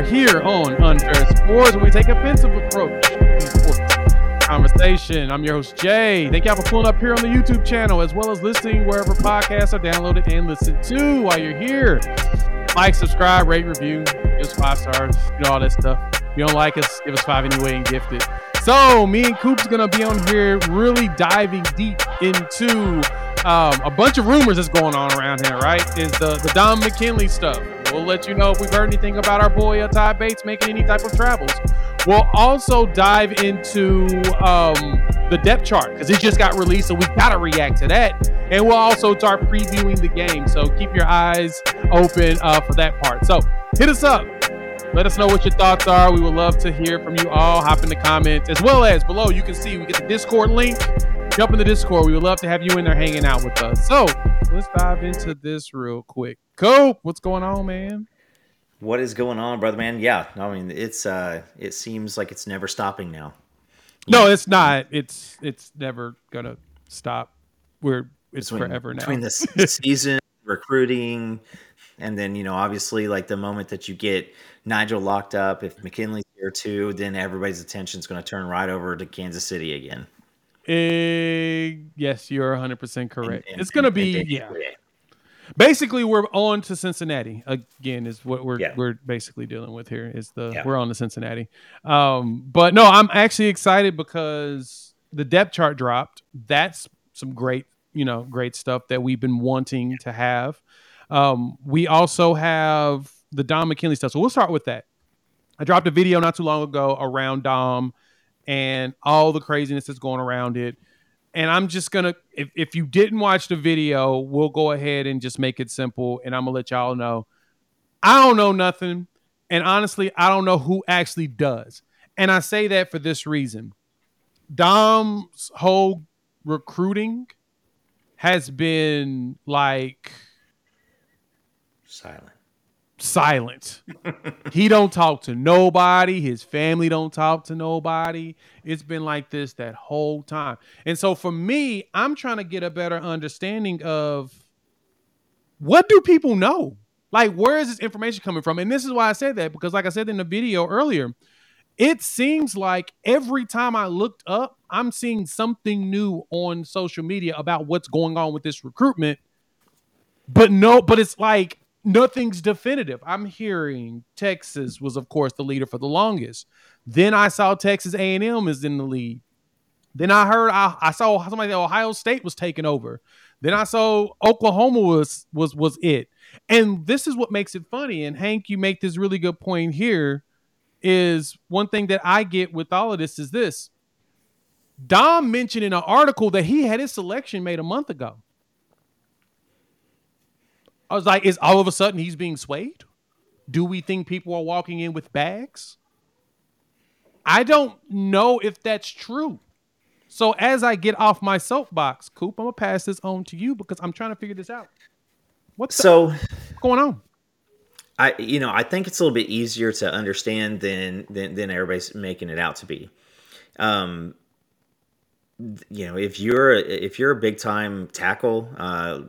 are here on Unfair Sports, where we take offensive approach to sports conversation. I'm your host, Jay. Thank y'all for pulling up here on the YouTube channel, as well as listening wherever podcasts are downloaded and listened to while you're here. Like, subscribe, rate, review, give us five stars, you know, all that stuff. If you don't like us, give us five anyway and gift it. So, me and Coop's gonna be on here really diving deep into um, a bunch of rumors that's going on around here, right? Is the, the Dom McKinley stuff. We'll let you know if we've heard anything about our boy uh, Todd Bates making any type of travels. We'll also dive into um, the depth chart because it just got released, so we gotta react to that. And we'll also start previewing the game, so keep your eyes open uh, for that part. So hit us up. Let us know what your thoughts are. We would love to hear from you all. Hop in the comments as well as below. You can see we get the Discord link. Jump in the Discord. We would love to have you in there hanging out with us. So let's dive into this real quick. Cope, what's going on, man? What is going on, brother man? Yeah, I mean it's uh it seems like it's never stopping now. No, it's not. It's it's never gonna stop. We're it's between, forever now. Between the season, recruiting, and then you know obviously like the moment that you get Nigel locked up, if McKinley's here too, then everybody's attention is going to turn right over to Kansas City again. Uh, yes, you're 100% correct. And- and- it's going to be, and- yeah. Basically, we're on to Cincinnati again. Is what we're Yeah. we're basically dealing with here. Is the Yeah. we're on to Cincinnati. Um, but no, I'm actually excited because the depth chart dropped. That's some great, you know, great stuff that we've been wanting to have. Um, we also have the Dom McKinley stuff. So we'll start with that. I dropped a video not too long ago around Dom and all the craziness that's going around it. And I'm just gonna if, if you didn't watch the video, we'll go ahead and just make it simple and I'm gonna let y'all know. I don't know nothing. And honestly, I don't know who actually does. And I say that for this reason. Dom's whole recruiting has been like Silent. Silent. he don't talk to nobody. His family don't talk to nobody. It's been like this that whole time. And so for me, I'm trying to get a better understanding of what do people know? Like where is this information coming from? And this is why I said that because like I said in the video earlier, it seems like every time I looked up, I'm seeing something new on social media about what's going on with this recruitment. But no, but it's like nothing's definitive. I'm hearing Texas was, of course, the leader for the longest. Then I saw Texas A&M is in the lead. Then I heard I, I saw somebody Ohio State was taking over. Then I saw Oklahoma was was was it. And this is what makes it funny. And Hank, you make this really good point here. Is one thing that I get with all of this is this. Dom mentioned in an article that he had his selection made a month ago. I was like, is all of a sudden he's being swayed? Do we think people are walking in with bags? I don't know if that's true. So as I get off my soapbox, Coop, I'm gonna pass this on to you because I'm trying to figure this out. What's So going on? I you know I think it's a little bit easier to understand than than than everybody's making it out to be. Um, you know, if you're if you're a big time tackle, uh,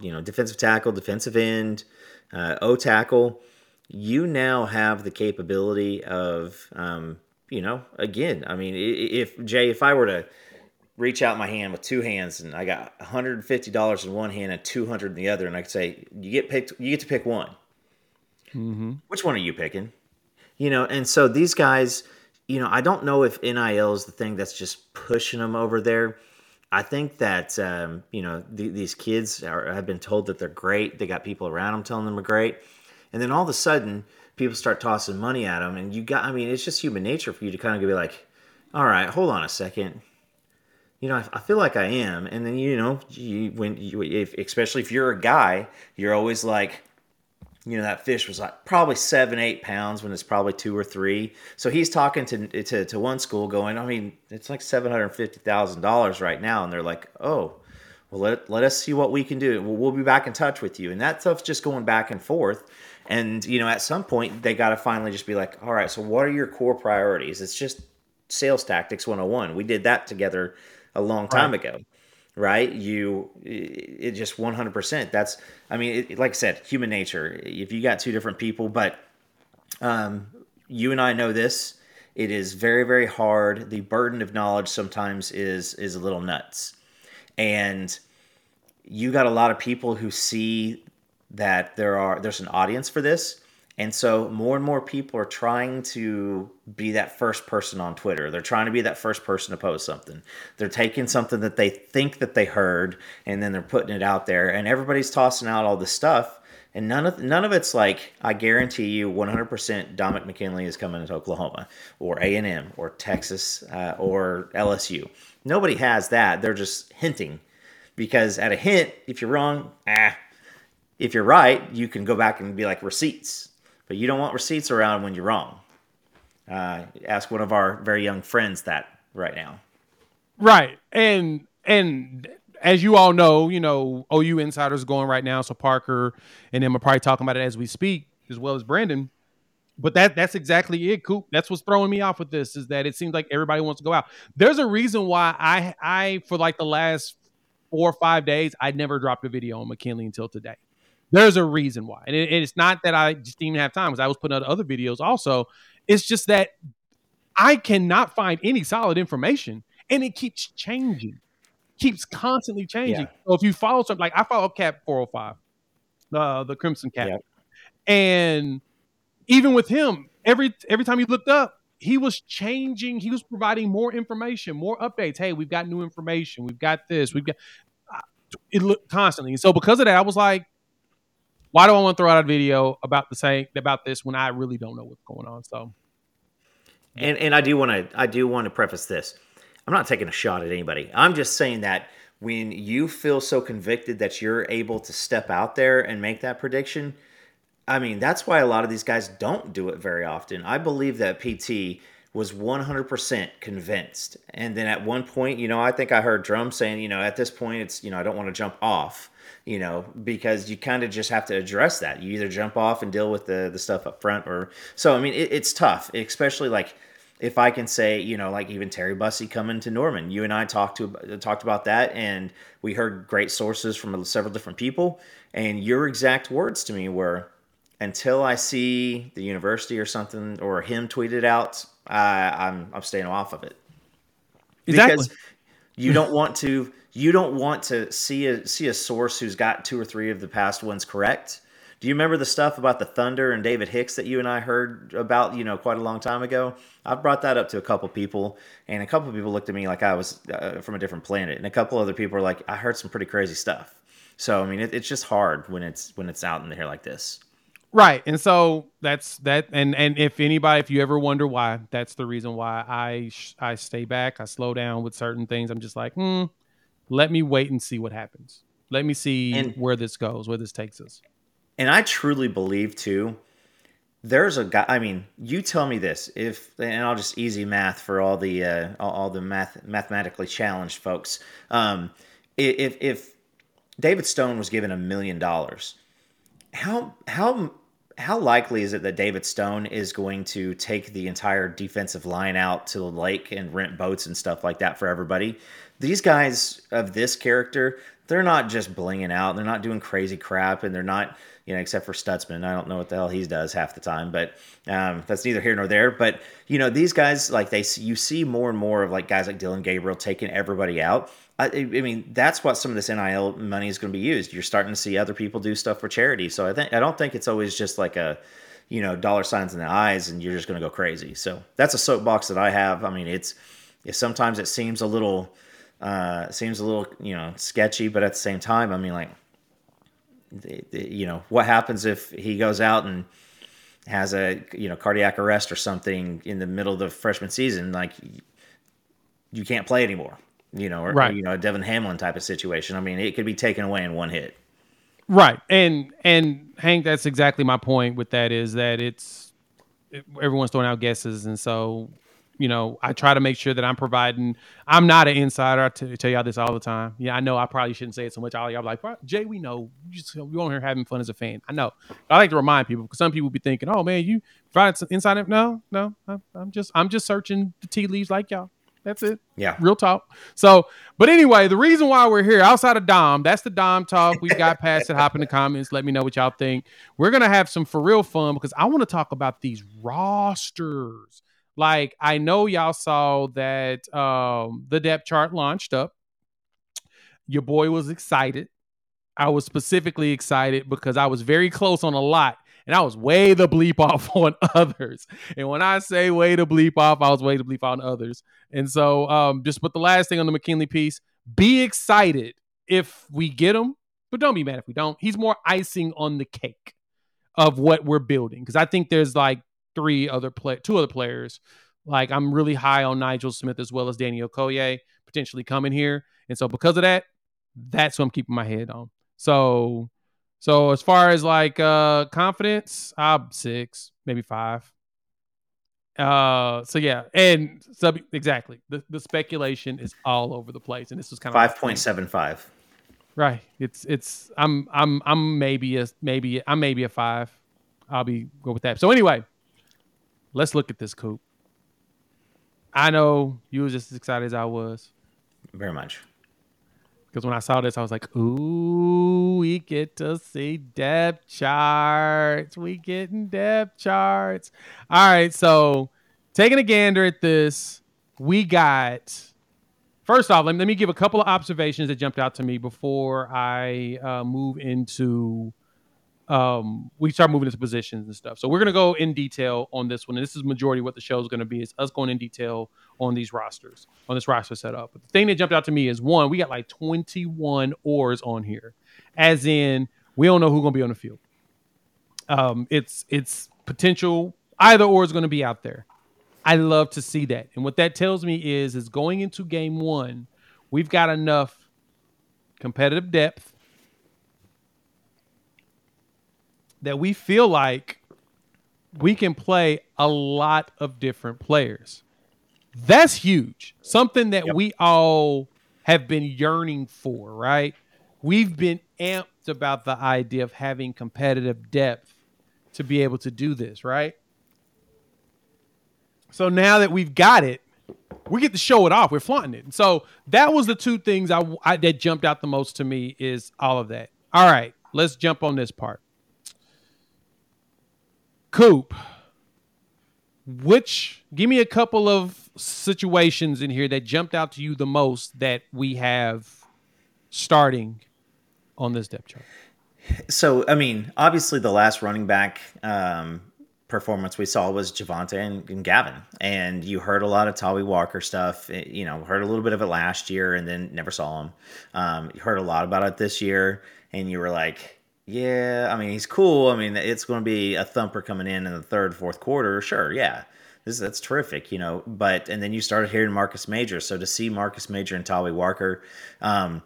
you know, defensive tackle, defensive end, uh, O tackle, you now have the capability of, um, you know, again, I mean, if Jay, if I were to reach out my hand with two hands and I got $150 in one hand and 200 in the other, and I could say, you get picked, you get to pick one. Mm-hmm. Which one are you picking? You know, and so these guys, you know, I don't know if NIL is the thing that's just pushing them over there. I think that um, you know th- these kids are, have been told that they're great. They got people around them telling them they're great, and then all of a sudden, people start tossing money at them, and you got. I mean, it's just human nature for you to kind of be like, "All right, hold on a second. You know, I, I feel like I am," and then you know, you when you, if, especially if you're a guy, you're always like, you know that fish was like probably seven eight pounds when it's probably two or three. So he's talking to to, to one school going i mean it's like $750000 right now. And they're like oh well let, let us see what we can do. We'll, we'll be back in touch with you. And that stuff's just going back and forth. And you know at some point they got to finally just be like all right so what are your core priorities? It's just sales tactics 101 we did that together a long time Right. ago right you it just 100% that's i mean it, like i said human nature if you got two different people but um, you and I know this. It is very, very hard. The burden of knowledge sometimes is is a little nuts, and you got a lot of people who see that there are there's an audience for this and so more and more people are trying to be that first person on Twitter. They're trying to be that first person to post something. They're taking something that they think that they heard and then they're putting it out there and everybody's tossing out all this stuff and none of none of it's like I guarantee you 100% Dominic McKinley is coming to Oklahoma or A&M or Texas uh, or LSU. Nobody has that. They're just hinting because at a hint, if you're wrong, ah, if you're right, you can go back and be like receipts but you don't want receipts around when you're wrong. Uh, ask one of our very young friends that right now. Right, and and as you all know, you know OU insiders going right now. So Parker and them are probably talking about it as we speak, as well as Brandon. But that that's exactly it, Coop. That's what's throwing me off with this is that it seems like everybody wants to go out. There's a reason why I I for like the last four or five days I never dropped a video on McKinley until today. There's a reason why, and it, it's not that I just didn't have time because I was putting out other videos. Also, it's just that I cannot find any solid information, and it keeps changing, keeps constantly changing. Yeah. So if you follow something like I follow Cap 405, uh, the Crimson Cap, yep. and even with him, every every time he looked up, he was changing. He was providing more information, more updates. Hey, we've got new information. We've got this. We've got uh, it looked constantly. So because of that, I was like, why do I want to throw out a video about the same about this when I really don't know what's going on? So, and and I do want to I do want to preface this. I'm not taking a shot at anybody. I'm just saying that when you feel so convicted that you're able to step out there and make that prediction, I mean, that's why a lot of these guys don't do it very often. I believe that PT was 100% convinced. And then at one point, you know, I think I heard Drum saying, you know, at this point, it's, you know, I don't want to jump off you know, because you kind of just have to address that. You either jump off and deal with the the stuff up front, or so. I mean, it, it's tough, especially like if I can say, you know, like even Terry Bussey coming to Norman. You and I talked to talked about that, and we heard great sources from several different people. And your exact words to me were, "Until I see the university or something or him tweet it out, I, I'm I'm staying off of it." Exactly. Because you don't want to you don't want to see a see a source who's got two or three of the past ones correct. Do you remember the stuff about the Thunder and David Hicks that you and I heard about, you know, quite a long time ago? I've brought that up to a couple people, and a couple people looked at me like I was uh, from a different planet, and a couple other people are like, "I heard some pretty crazy stuff." So, I mean, it, it's just hard when it's when it's out in the air like this. Right. And so that's that and and if anybody if you ever wonder why, that's the reason why I I stay back, I slow down with certain things. I'm just like, "Hmm, let me wait and see what happens. Let me see and, where this goes, where this takes us. And I truly believe too. There's a guy. I mean, you tell me this. If and I'll just easy math for all the uh, all, the math mathematically challenged folks. Um, if if David Stone was given a million dollars, how how how likely is it that David Stone is going to take the entire defensive line out to the lake and rent boats and stuff like that for everybody? These guys of this character, they're not just blinging out. They're not doing crazy crap, and they're not, you know, except for Stutsman. I don't know what the hell he does half the time, but um, that's neither here nor there. But you know, these guys, like they, you see more and more of like guys like Dillon Gabriel taking everybody out. I, I mean, that's what some of this NIL money is going to be used. You're starting to see other people do stuff for charity. So I think I don't think it's always just like a, you know, dollar signs in the eyes, and you're just going to go crazy. So that's a soapbox that I have. I mean, it's, sometimes it seems a little uh, seems a little, you know, sketchy, but at the same time, I mean, like, the, the, you know, what happens if he goes out and has a, you know, cardiac arrest or something in the middle of the freshman season? Like, you can't play anymore, you know, or, right. you know, a Devin Hamlin type of situation. I mean, it could be taken away in one hit. Right. And, and Hank, that's exactly my point with that is that it's, everyone's throwing out guesses. And so you know, I try to make sure that I'm providing. I'm not an insider. I t- tell y'all this all the time. Yeah, I know I probably shouldn't say it so much. All y'all like, Jay, we know you just you on here having fun as a fan. I know. I like to remind people because some people be thinking, oh man, you provided some insider. No, no, I'm, I'm just I'm just searching the tea leaves like y'all. That's it. Yeah. Real talk. So, but anyway, the reason why we're here outside of Dom, that's the Dom talk. We've got past it. Hop in the comments. Let me know what y'all think. We're going to have some for real fun because I want to talk about these rosters. Like, I know y'all saw that um, the depth chart launched up. Your boy was excited. I was specifically excited because I was very close on a lot and I was way the bleep off on others. And when I say way to bleep off, I was way to bleep on others. And so, um, just put the last thing on the McKinley piece. Be excited if we get him, but don't be mad if we don't. He's more icing on the cake of what we're building because I think there's like three other play, two other players. Like I'm really high on Nigel Smith as well as Daniel Okoye potentially coming here, and so because of that, that's what I'm keeping my head on. So so as far as like uh confidence, I'm six, maybe five. Uh so yeah, and sub exactly. The the speculation is all over the place. And this was kind of five point seven five. Right. It's it's I'm I'm I'm maybe a maybe I'm maybe a five. I'll be go with that. So anyway, let's look at this coop. I know you was just as excited as I was. Very much because when I saw this, I was like, "Ooh, we get to see depth charts. We getting depth charts." All right, so taking a gander at this, we got. First off, let me, let me give a couple of observations that jumped out to me before I uh, move into um, we start moving into positions and stuff. So we're gonna go in detail on this one. And this is majority what the show is gonna be is us going in detail on these rosters, on this roster setup. But the thing that jumped out to me is one, we got like 21 oars on here, as in we don't know who's gonna be on the field. Um, it's it's potential either or is gonna be out there. I love to see that. And what that tells me is is going into game one, we've got enough competitive depth that we feel like we can play a lot of different players. That's huge. Something that yep. we all have been yearning for, right? We've been amped about the idea of having competitive depth to be able to do this, right? So now that we've got it, we get to show it off. We're flaunting it. And so that was the two things I, I that jumped out the most to me is all of that. All right, let's jump on this part. Coop, which give me a couple of situations in here that jumped out to you the most that we have starting on this depth chart. So, I mean, obviously, the last running back um, performance we saw was Jovantae and, and, Gavin, and you heard a lot of Tawee Walker stuff. Eh, you know, heard a little bit of it last year, and then never saw him. Um, you heard a lot about it this year, and you were like, yeah, I mean he's cool. I mean it's going to be a thumper coming in in the third, fourth quarter. Sure, yeah, this that's terrific, you know. But and then you started hearing Marcus Major. So to see Marcus Major and Tawee Walker, um,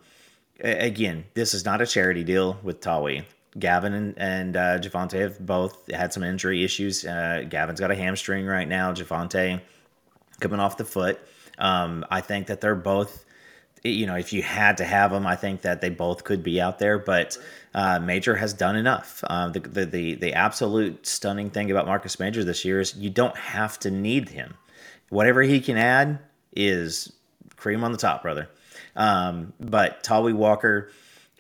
again, this is not a charity deal with Tawee. Gavin and, and uh, Jovantae have both had some injury issues. Uh, Gavin's got a hamstring right now. Jovantae coming off the foot. Um, I think that they're both you know, if you had to have them, I think that they both could be out there. But uh, Major has done enough. Uh, the, the, the the absolute stunning thing about Marcus Major this year is you don't have to need him. Whatever he can add is cream on the top, brother. Um, but Tawee Walker.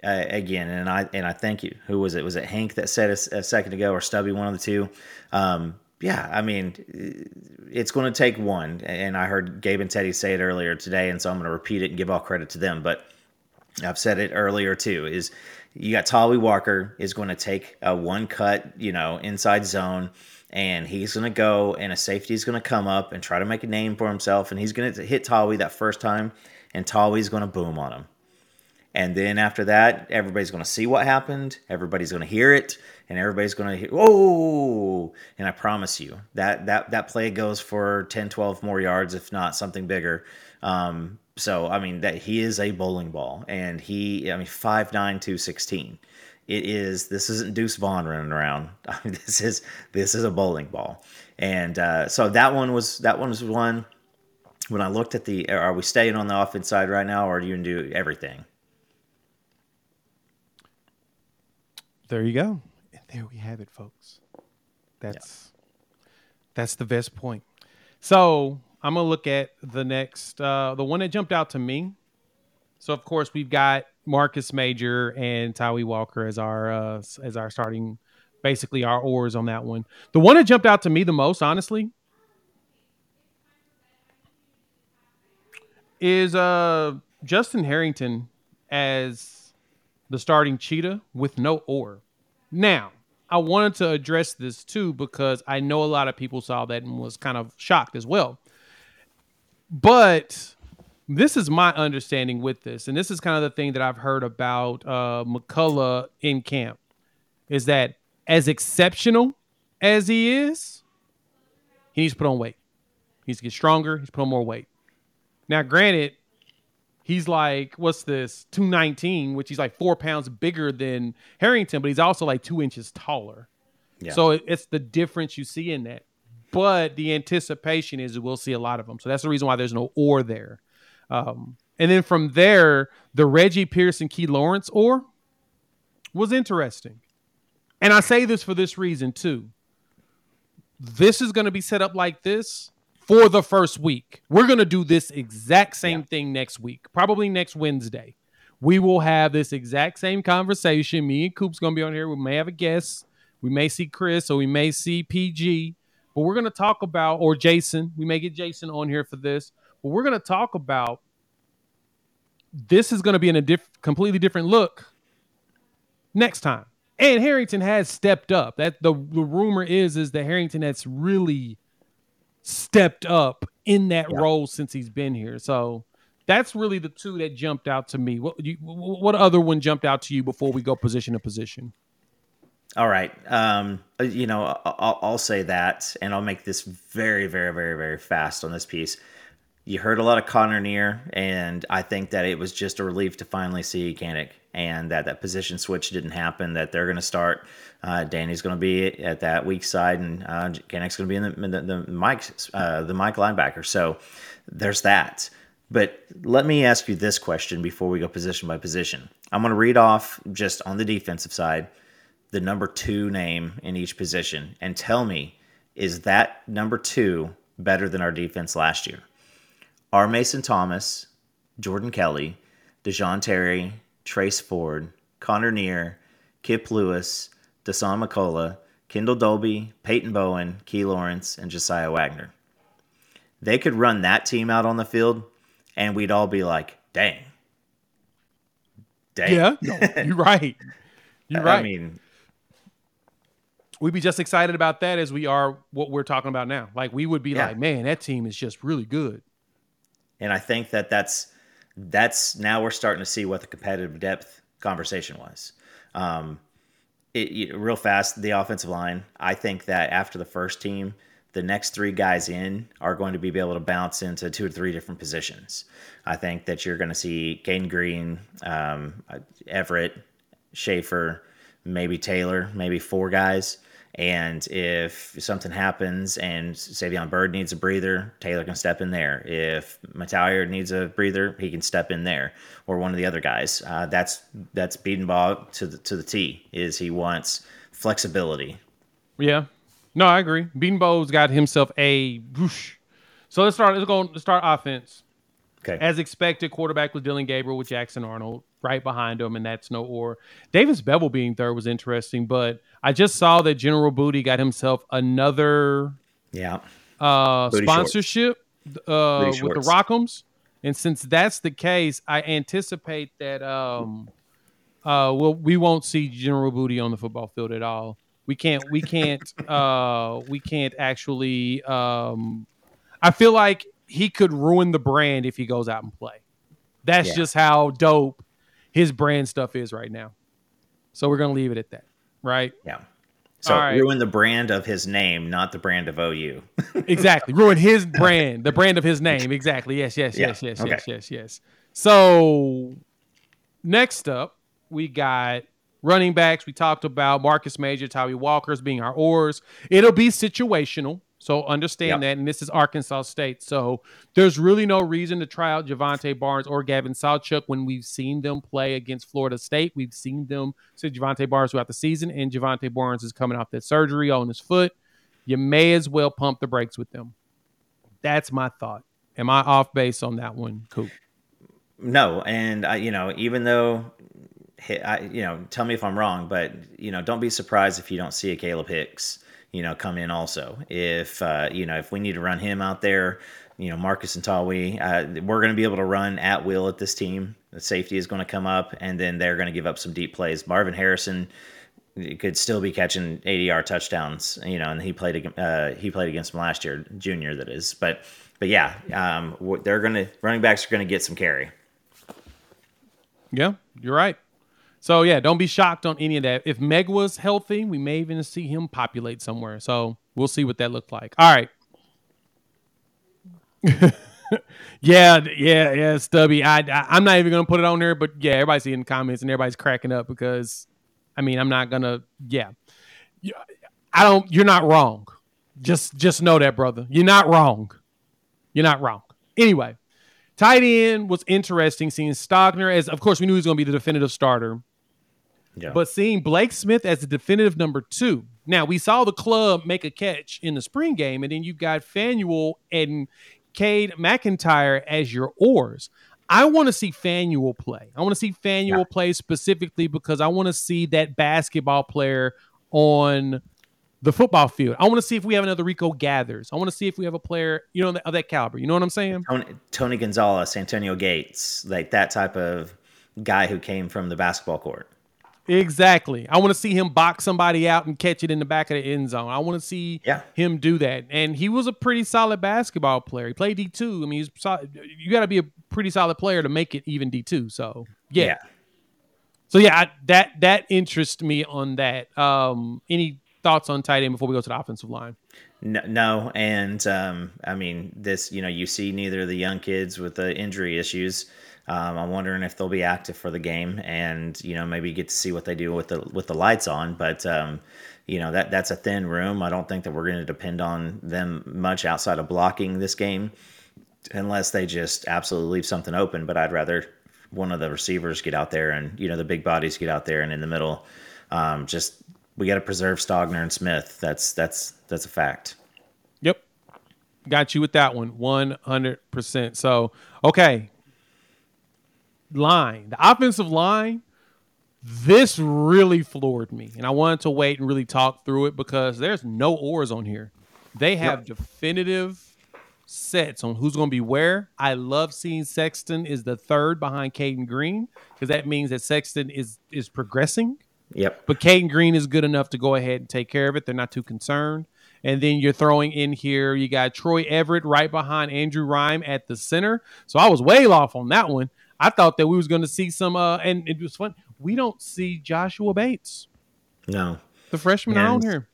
Uh, again, and I and I thank you. Who was it? Was it Hank that said a, a second ago, or Stubby, one of the two? Um, yeah, I mean, it's going to take one. And I heard Gabe and Teddy say it earlier today, and so I'm going to repeat it and give all credit to them. But I've said it earlier too. Is you got Tawee Walker is going to take a one cut, you know, inside zone, and he's going to go, and a safety is going to come up and try to make a name for himself, and he's going to hit Tawee that first time, and Tawee's going to boom on him. And then after that, everybody's going to see what happened. Everybody's going to hear it, and everybody's going to hear, oh! And I promise you that that that play goes for 10, 12 more yards, if not something bigger. Um, so I mean that he is a bowling ball, and he, I mean, five nine two sixteen. It is. This isn't Deuce Vaughn running around. I mean, this is this is a bowling ball, and uh, so that one was that one was one. When I looked at the, are we staying on the offense side right now, or are you do everything? There you go. And there we have it, folks. That's yeah. that's the best point. So I'm gonna look at the next, uh, the one that jumped out to me. So of course we've got Marcus Major and Tyree Walker as our uh, as our starting, basically our oars on that one. The one that jumped out to me the most, honestly, is uh Justin Harrington as the starting cheetah with no oar. Now, I wanted to address this too because I know a lot of people saw that and was kind of shocked as well. But this is my understanding with this, and this is kind of the thing that I've heard about uh, McCullough in camp, is that as exceptional as he is, he needs to put on weight. He needs to get stronger. He's put on more weight. Now, granted, he's like what's this 219 which he's like four pounds bigger than harrington but he's also like two inches taller yeah. so it's the difference you see in that but the anticipation is we'll see a lot of them. So that's the reason why there's no or there. Um, and then from there, the Reggie Pearson Key Lawrence or was interesting. And I say this for this reason too. This is going to be set up like this for the first week. We're going to do this exact same yeah. thing next week, probably next Wednesday. We will have this exact same conversation. Me and Coop's going to be on here. We may have a guest. We may see Chris or we may see PG but we're going to talk about, or Jason, we may get Jason on here for this, but we're going to talk about this is going to be in a diff- completely different look next time. And Harrington has stepped up. That the, the rumor is is that Harrington has really stepped up in that yeah. role since he's been here. So that's really the two that jumped out to me. What you, what other one jumped out to you before we go position to position? All right. Um, uh, you know, I'll, I'll, say that, and I'll make this very, very, very, very fast on this piece. You heard a lot of Connor Neer, and I think that it was just a relief to finally see Kanak, and that that position switch didn't happen. That they're going to start. Uh, Danny's going to be at that weak side, and uh, going to be in the the, the Mike uh, the Mike linebacker. So there's that. But let me ask you this question before we go position by position. I'm going to read off just on the defensive side the number two name in each position and tell me is that number two better than our defense last year? R. Mason Thomas, Jordan Kelley, Da'Jon Terry, Trace Ford, Connor Neer, Kip Lewis, Dasan McCullough, Kendel Dolby, Peyton Bowen, Key Lawrence, and Josiah Wagner. They could run that team out on the field, and we'd all be like, dang. Dang. Yeah, no, you're right. You're right. I mean, we'd be just excited about that as we are what we're talking about now. Like we would be yeah. like, man, that team is just really good. And I think that that's that's now we're starting to see what the competitive depth conversation was. Um, it, it, real fast, the offensive line. I think that after the first team, the next three guys in are going to be able to bounce into two or three different positions. I think that you're going to see Cayden Green, um, Everett, Schaefer, maybe Taylor, maybe four guys. And if something happens and Savion Byrd needs a breather, Taylor can step in there. If Mettauer needs a breather, he can step in there, or one of the other guys. Uh, that's that's Bedenbaugh to the to the T. Is he wants flexibility? Yeah, no, I agree. Bedenbaugh's got himself a whoosh. So let's start. Let's go. Let's start offense. Okay. As expected, quarterback was Dillon Gabriel with Jackson Arnold right behind him, and that's no or. Davis Beville being third was interesting, but I just saw that General Booty got himself another yeah uh, sponsorship uh, with the Rockums, and since that's the case, I anticipate that um, uh, well, we won't see General Booty on the football field at all. We can't. We can't. uh, we can't actually. Um, I feel like he could ruin the brand if he goes out and play. That's yeah. just how dope his brand stuff is right now. So we're gonna leave it at that, right? Yeah. So right. ruin the brand of his name, not the brand of OU. exactly. Ruin his brand, the brand of his name. Exactly. Yes, yes, yeah. yes, yes, okay. yes, yes, yes. So next up, we got running backs. We talked about Marcus Major, Tyree Walker's being our oars. It'll be situational. So understand yep. that, and this is Arkansas State. So there's really no reason to try out Jovantae Barnes or Gavin Sawchuk when we've seen them play against Florida State. We've seen them say Jovantae Barnes throughout the season, and Jovantae Barnes is coming off that surgery on his foot. You may as well pump the brakes with them. That's my thought. Am I off base on that one, Coop? No, and I, you know, even though, I, you know, tell me if I'm wrong, but you know, don't be surprised if you don't see a Caleb Hicks, you know, come in also. If uh, you know, if we need to run him out there, you know, Marcus and Tawee, uh, we're going to be able to run at will at this team. The safety is going to come up, and then they're going to give up some deep plays. Marvin Harrison could still be catching 80 yard touchdowns, you know, and he played uh, he played against him last year, junior that is. But but yeah, um, they're going to running backs are going to get some carry. Yeah, you're right. So yeah, don't be shocked on any of that. If Meg was healthy, we may even see him populate somewhere. So we'll see what that looks like. All right. yeah, yeah, yeah, Stubby. I, I am not even gonna put it on there, but yeah, everybody's in the comments and everybody's cracking up because, I mean, I'm not gonna. Yeah, I don't. You're not wrong. Just just know that, brother. You're not wrong. You're not wrong. Anyway, tight end was interesting seeing Stogner as, of course, we knew he was gonna be the definitive starter. Yeah. But seeing Blake Smith as the definitive number two. Now we saw the club make a catch in the spring game, and then you've got Fanuel and Cade McIntyre as your oars. I want to see Fanuel play. I want to see Fanuel yeah. play specifically because I want to see that basketball player on the football field. I want to see if we have another Rico Gathers. I want to see if we have a player, you know, of that caliber. You know what I'm saying? Tony, Tony Gonzalez, Antonio Gates, like that type of guy who came from the basketball court. Exactly. I want to see him box somebody out and catch it in the back of the end zone. I want to see yeah. him do that. And he was a pretty solid basketball player. He played D two. I mean, he's you got to be a pretty solid player to make it even D two. So yeah. yeah. So yeah, I, that that interests me on that. Um, any thoughts on tight end before we go to the offensive line? No, no. and um, I mean this. You know, you see neither of the young kids with the injury issues. Um, I'm wondering if they'll be active for the game, and you know maybe get to see what they do with the with the lights on. But um, you know that that's a thin room. I don't think that we're going to depend on them much outside of blocking this game, unless they just absolutely leave something open. But I'd rather one of the receivers get out there, and you know the big bodies get out there, and in the middle, um, just we got to preserve Stogner and Smith. That's that's that's a fact. Yep, got you with that one, one hundred percent. So okay, line, the offensive line, this really floored me. And I wanted to wait and really talk through it because there's no oars on here. They have yep. definitive sets on who's going to be where. I love seeing Sexton is the third behind Cayden Green because that means that Sexton is is progressing. Yep. But Cayden Green is good enough to go ahead and take care of it. They're not too concerned. And then you're throwing in here, you got Troy Everett right behind Andrew Raym at the center. So I was way off on that one. I thought that we was going to see some, uh, and it was fun. We don't see Joshua Bates. No, the freshman and on here.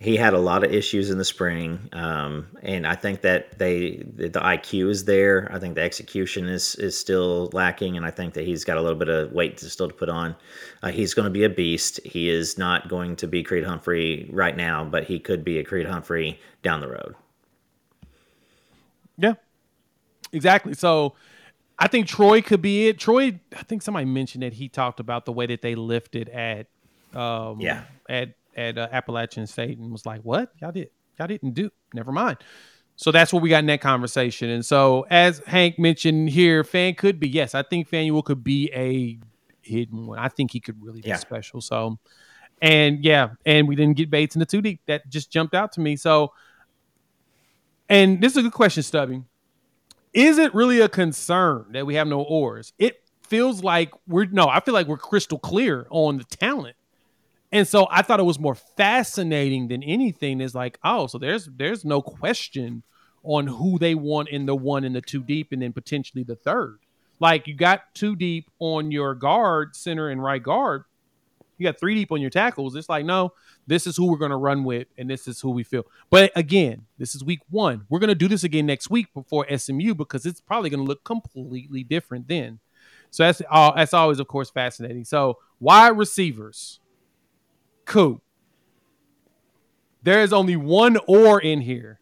He had a lot of issues in the spring, um, and I think that they the, IQ is there. I think the execution is is still lacking, and I think that he's got a little bit of weight to still to put on. Uh, he's going to be a beast. He is not going to be Creed Humphrey right now, but he could be a Creed Humphrey down the road. Yeah, exactly. So I think Troy could be it. Troy, I think somebody mentioned that he talked about the way that they lifted at, um, yeah, at at uh, Appalachian State and was like, "What y'all did? Y'all didn't do? Never mind." So that's what we got in that conversation. And so, as Hank mentioned here, Fan could be yes. I think Fanuel could be a hidden one. I think he could really be yeah. special. So, and yeah, and we didn't get Bates in the two deep. That just jumped out to me. So, and this is a good question, Stubby is it really a concern that we have no oars? It feels like we're no, I feel like we're crystal clear on the talent. And so I thought it was more fascinating than anything is like, oh, so there's there's no question on who they want in the one and the two deep and then potentially the third. Like you got two deep on your guard, center and right guard. You got three deep on your tackles. It's like, no, this is who we're going to run with, and this is who we feel. But again, this is week one. We're going to do this again next week before SMU because it's probably going to look completely different then. So that's uh, that's always, of course, fascinating. So wide receivers, cool. There is only one or in here,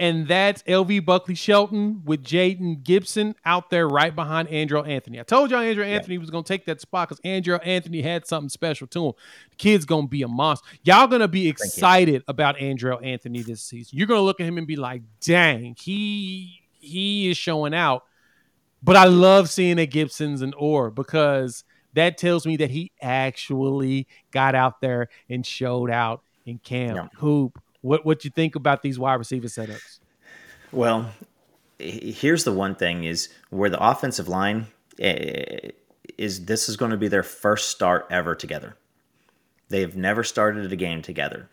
and that's LV Bunkley-Shelton with Jayden Gibson out there right behind Andrel Anthony. I told y'all Andrel Anthony yeah. was gonna take that spot because Andrel Anthony had something special to him. The kid's gonna be a monster. Y'all gonna be excited about Andrel Anthony this season. You're gonna look at him and be like, dang, he he is showing out. But I love seeing a Gibson's and or because that tells me that he actually got out there and showed out in camp. Yeah. Hoop what what you think about these wide receiver setups? Well, here's the one thing: is where the offensive line eh, is. This is going to be their first start ever together. They have never started a game together.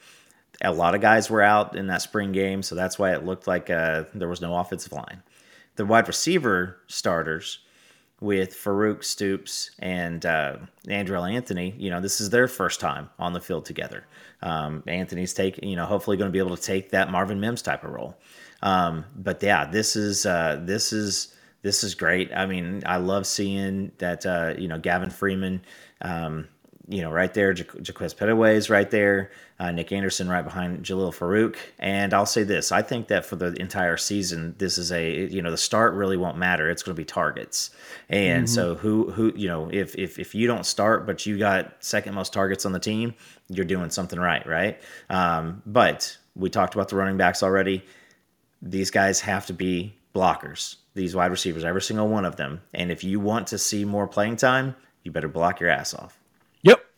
A lot of guys were out in that spring game, so that's why it looked like uh, there was no offensive line. The wide receiver starters with Farooq Stoops and uh, Andrel Anthony, you know, this is their first time on the field together. Um, Anthony's taking, you know, hopefully going to be able to take that Marvin Mims type of role. Um, but yeah, this is uh, this is this is great. I mean, I love seeing that. Uh, you know, Gavin Freeman. Um, you know, right there, ja- Jaquaize Pettaway is right there. Uh, Nick Anderson right behind Jalil Farooq. And I'll say this: I think that for the entire season, this is a you know the start really won't matter. It's going to be targets. And mm-hmm. so who who you know if if if you don't start, but you got second most targets on the team, you're doing something right, right? Um, but we talked about the running backs already. These guys have to be blockers. These wide receivers, every single one of them. And if you want to see more playing time, you better block your ass off.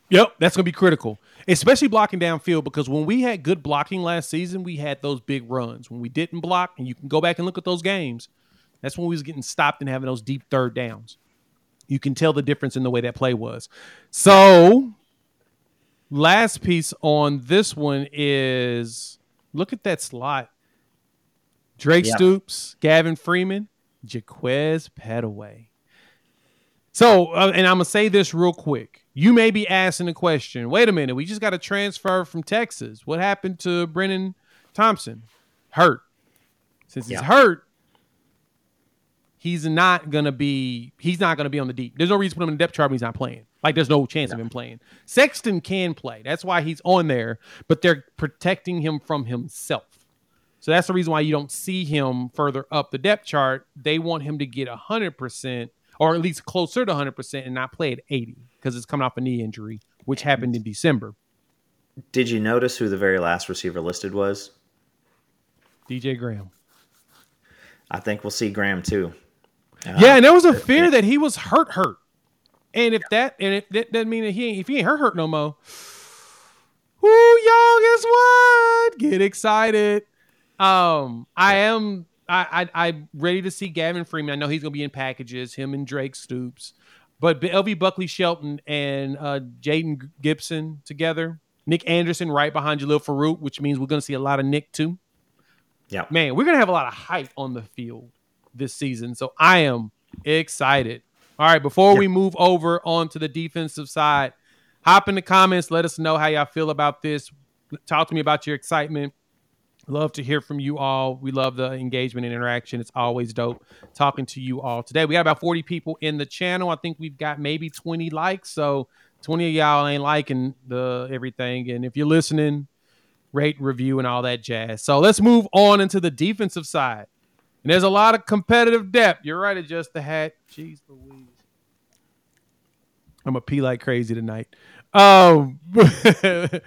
Yep, that's going to be critical, especially blocking downfield because when we had good blocking last season, we had those big runs. When we didn't block, and you can go back and look at those games, that's when we was getting stopped and having those deep third downs. You can tell the difference in the way that play was. So, last piece on this one is look at that slot. Drake. Stoops, Gavin Freeman, Jaquaize Pettaway. So, uh, and I'm gonna say this real quick. You may be asking the question. Wait a minute, we just got a transfer from Texas. What happened to Brennan Thompson? Hurt. Since he's yeah. hurt, he's not gonna be. He's not gonna be on the deep. There's no reason to put him in the depth chart when he's not playing. Like there's no chance of him playing. Sexton can play. That's why he's on there. But they're protecting him from himself. So that's the reason why you don't see him further up the depth chart. They want him to get hundred percent or at least closer to 100% and not play at 80 because it's coming off a knee injury, which happened in December. Did you notice who the very last receiver listed was? DJ Graham. I think we'll see Graham too. Uh, yeah, and there was a fear that he was hurt, hurt. And if that, and if that doesn't mean that he ain't, if he ain't hurt, hurt no more. Who y'all, guess what? Get excited. Um, I am I, I, I am ready to see Gavin Freeman. I know he's going to be in packages. Him and Drake Stoops, but LV Bunkley-Shelton and uh, Jayden Gibson together. Nick Anderson right behind Jalil Farooq, which means we're going to see a lot of Nick too. Yeah, man, we're going to have a lot of hype on the field this season. So I am excited. All right, before we move over onto the defensive side, hop in the comments. Let us know how y'all feel about this. Talk to me about your excitement. Love to hear from you all. We love the engagement and interaction. It's always dope talking to you all. Today we got about 40 people in the channel. I think we've got maybe 20 likes. So 20 of y'all ain't liking the everything. And if you're listening, rate, review, and all that jazz. So let's move on into the defensive side. And there's a lot of competitive depth. You're right, adjust the hat. Jeez Louise. I'm a pee like crazy tonight. Um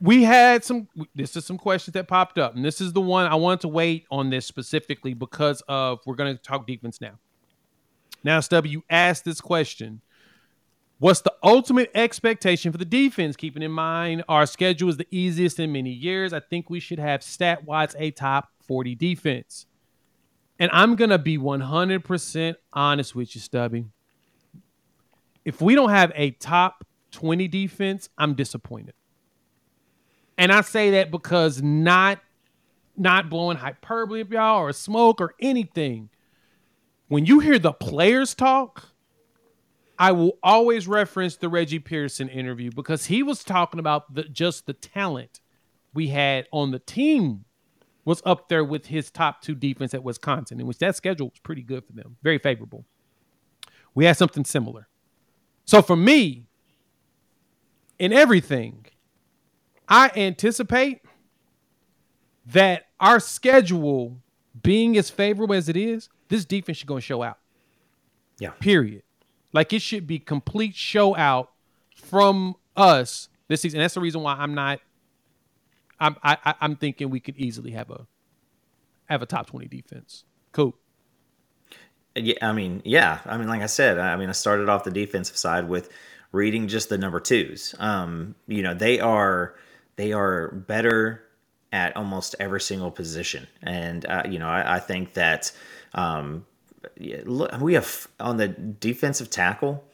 we had some this is some questions that popped up and this is the one i wanted to wait on this specifically because of we're going to talk defense now. Now stubby you asked this question. What's the ultimate expectation for the defense? Keeping in mind our schedule is the easiest in many years. I think we should have stat wise a top 40 defense. And i'm going to be 100% honest with you stubby. If we don't have a top 20 defense i'm disappointed and I say that because not not blowing hyperbole y'all or smoke or anything. When you hear the players talk, I will always reference the Reggie Pearson interview because he was talking about the, just the talent we had on the team was up there with his top two defense at Wisconsin, in which that schedule was pretty good for them, very favorable. We had something similar. So for me, in everything, I anticipate that our schedule being as favorable as it is, this defense should go and show out. Yeah. Period. Like it should be complete show out from us this season. And that's the reason why I'm not. I'm I, I'm thinking we could easily have a have a top twenty defense. Cool. Yeah, I mean, yeah, I mean, like I said, I mean, I started off the defensive side with reading just the number twos. Um, you know, they are they are better at almost every single position, and uh, you know, I, I think that um, look, we have on the defensive tackle.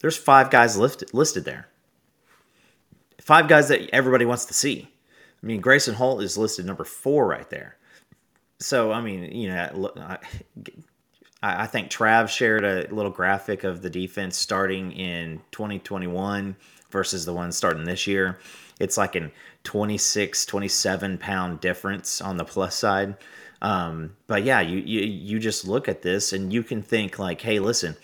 There's five guys listed listed there. Five guys that everybody wants to see. I mean, Grayson Holt is listed number four right there. So I mean, you know, I, I think Trav shared a little graphic of the defense starting in 2021 versus the one starting this year. It's like an 26, 27 pound difference on the plus side. Um, but yeah, you, you you just look at this and you can think like, hey, listen,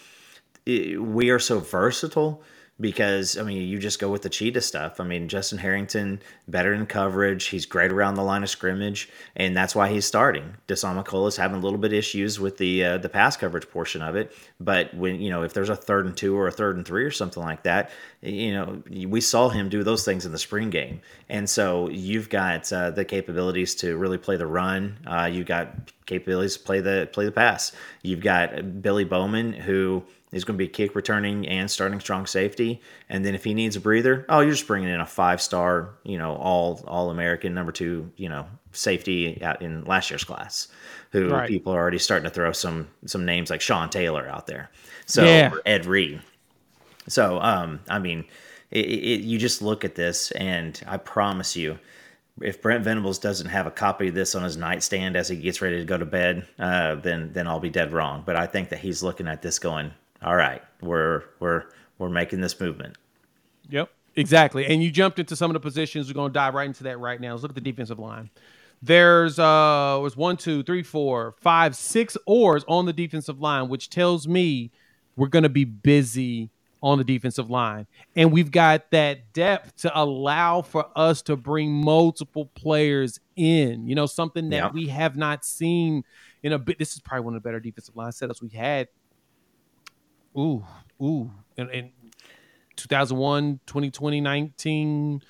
we are so versatile because I mean, you just go with the cheetah stuff. I mean, Justin Harrington better in coverage. He's great around the line of scrimmage, and that's why he's starting. Dasan McCullough's having a little bit issues with the uh, the pass coverage portion of it, but when you know if there's a third and two or a third and three or something like that, you know we saw him do those things in the spring game, and so you've got uh, the capabilities to really play the run. Uh, you've got capabilities to play the play the pass. You've got Billy Bowman who He's going to be kick returning and starting strong safety. And then if he needs a breather, oh, you're just bringing in a five star, you know, all all American number two, you know, safety out in last year's class, who right. people are already starting to throw some some names like Sean Taylor out there. So yeah. Ed Reed. So um, I mean, it, it, you just look at this, and I promise you, if Brent Venables doesn't have a copy of this on his nightstand as he gets ready to go to bed, uh, then then I'll be dead wrong. But I think that he's looking at this going, all right, we're we're we're making this movement. Yep, exactly. And you jumped into some of the positions. We're going to dive right into that right now. Let's look at the defensive line. There's uh was one, two, three, four, five, six oars on the defensive line, which tells me we're going to be busy on the defensive line. And we've got that depth to allow for us to bring multiple players in, you know, something that we have not seen in a bit. This is probably one of the better defensive line setups we had Ooh, ooh. And, and 2001, 2020, 19.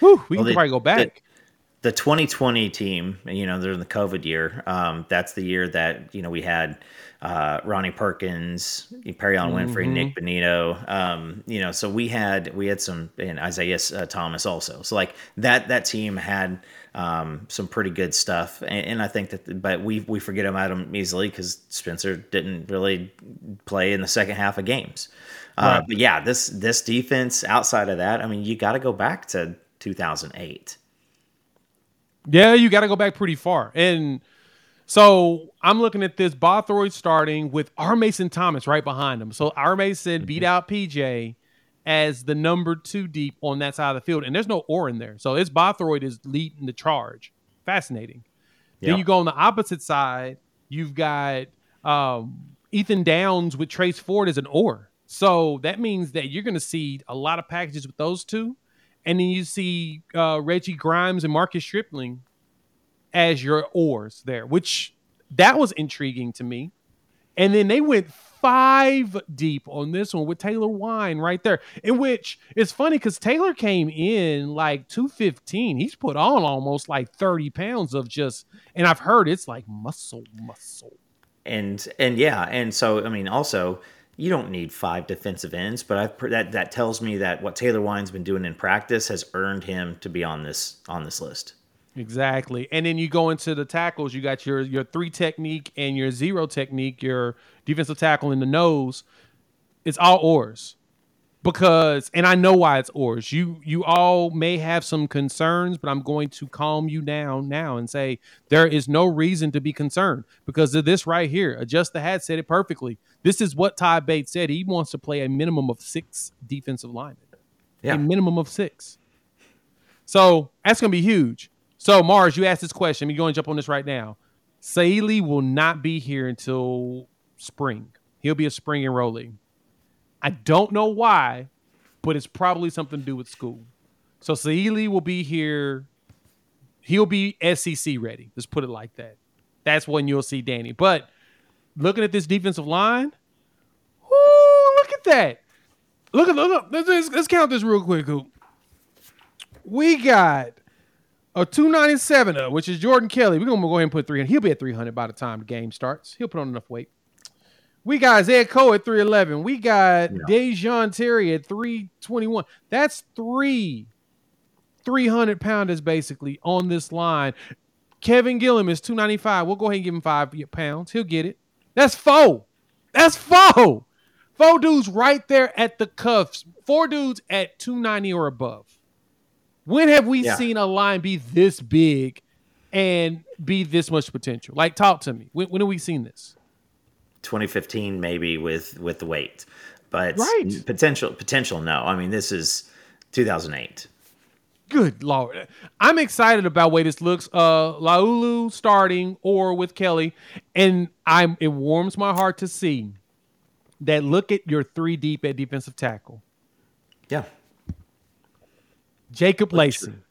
Whew, we well, can probably go back. The, the 2020 team, you know, during the COVID year, um, that's the year that, you know, we had uh, Ronnie Perkins, Winfrey, mm-hmm. Nik Bonitto. Um, you know, so we had we had some and Isaiah uh, Thomas also. So like that that team had um, some pretty good stuff, and, and, I think that but we we forget about him easily because Spencer didn't really play in the second half of games. Uh, But yeah, this this defense outside of that, I mean, you got to go back to 2008. Yeah, you got to go back pretty far, and so I'm looking at this Bothroyd starting with R. Mason Thomas right behind him. So R. Mason beat mm-hmm. out PJ as the number two deep on that side of the field, and there's no or in there. So it's Bothroyd is leading the charge. Fascinating. Yep. Then you go on the opposite side. You've got um, Ethan Downs with Trace Ford as an or. So that means that you're going to see a lot of packages with those two, and then you see uh, Reggie Grimes and Marcus Stripling as your oars there, which that was intriguing to me. And then they went five deep on this one with Taylor Wein right there, in which it's funny because Taylor came in like 215. He's put on almost like 30 pounds of just, and I've heard it's like muscle, muscle. And, and yeah. And so, I mean, also, you don't need five defensive ends, but I that that tells me that what Taylor Wein's been doing in practice has earned him to be on this on this list. Exactly. And then you go into the tackles, you got your your three technique and your zero technique, your defensive tackle in the nose. It's all oars. Because and I know why it's oars. You you all may have some concerns, but I'm going to calm you down now and say there is no reason to be concerned because of this right here. Adjust the hat said it perfectly. This is what Ty Bates said. He wants to play a minimum of six defensive linemen. Yeah. A minimum of six. So that's gonna be huge. So Mars, you asked this question. You're going to jump on this right now. Saili will not be here until spring. He'll be a spring enrollee. I don't know why, but it's probably something to do with school. So Saili will be here he'll be SEC ready. Let's put it like that. That's when you'll see Danny. But looking at this defensive line, whoo, look at that. Look at look. Let's, let's, let's count this real quick, Coop. We got a 297 uh, which is Jordan Kelley. We're gonna go ahead and put 300. He'll be at 300 by the time the game starts. He'll put on enough weight. We got Zed Coe at 311. We got yeah. Da'Jon Terry at 321. That's three 300 pounders basically on this line. Kevin Gillam is 295. We'll go ahead and give him five pounds. He'll get it. That's four. That's four. Four dudes right there at the cuffs. Four dudes at 290 or above. When have we yeah. seen a line be this big and be this much potential? Like, talk to me. When, when have we seen this? 2015, maybe with with the weight, but right. potential potential. No, I mean this is 2008. Good lord, I'm excited about way this looks. Uh, Laulu starting or with Kelley, and I'm. It warms my heart to see that. Look at your three deep at defensive tackle. Yeah, Jacob look Lacey. At your,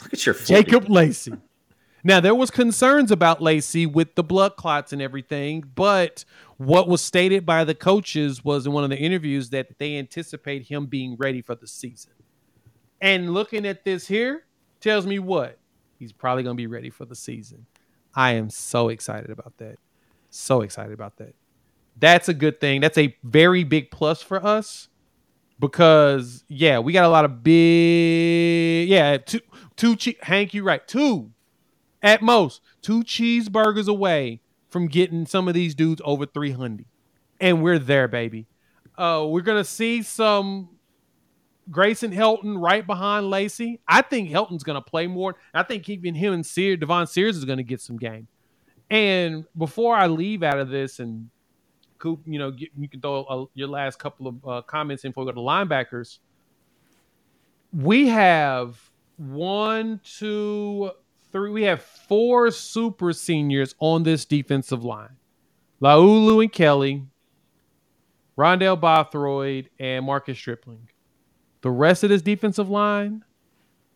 look at your Jacob Lacey. Now there was concerns about Lacey with the blood clots and everything, but what was stated by the coaches was in one of the interviews that they anticipate him being ready for the season. And looking at this here tells me what? He's probably going to be ready for the season. I am so excited about that. So excited about that. That's a good thing. That's a very big plus for us because yeah, we got a lot of big yeah, two two che- Hank, you right. Two at most, two cheeseburgers away from getting some of these dudes over 300. And we're there, baby. Uh, we're to see some Gracen Halton right behind Lacey. I think Halton's to play more. I think even him and Devon Sears is to get some game. And before I leave out of this and Coop, you know, get, you can throw a, your last couple of uh, comments in before we go to linebackers. We have one, two, three. We have four super seniors on this defensive line: Laulu and Kelley, Rondell Bothroyd, and Marcus Stripling. The rest of this defensive line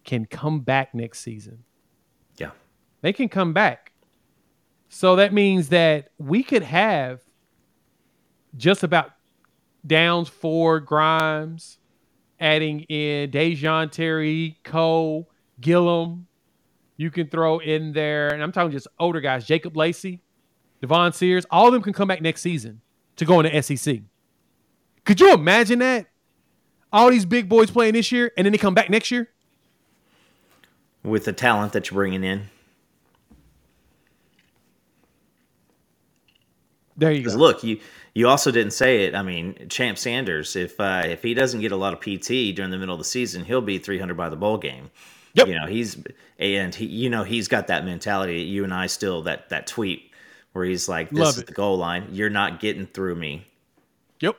can come back next season. Yeah, they can come back. So that means that we could have just about Downs, Ford, Grimes, adding in Da'Jon Terry, Coe, Gillam. You can throw in there, and I'm talking just older guys, Jacob Lacey, Devon Sears. All of them can come back next season to go in the SEC. Could you imagine that? All these big boys playing this year, and then they come back next year with the talent that you're bringing in. There you go. Look, you you also didn't say it. I mean, Champ Sanders, if uh, if he doesn't get a lot of PT during the middle of the season, he'll be 300 by the bowl game. Yep. You know, he's and he, you know, he's got that mentality. You and I still that that tweet where he's like, "This Love is it. the goal line. You're not getting through me." Yep.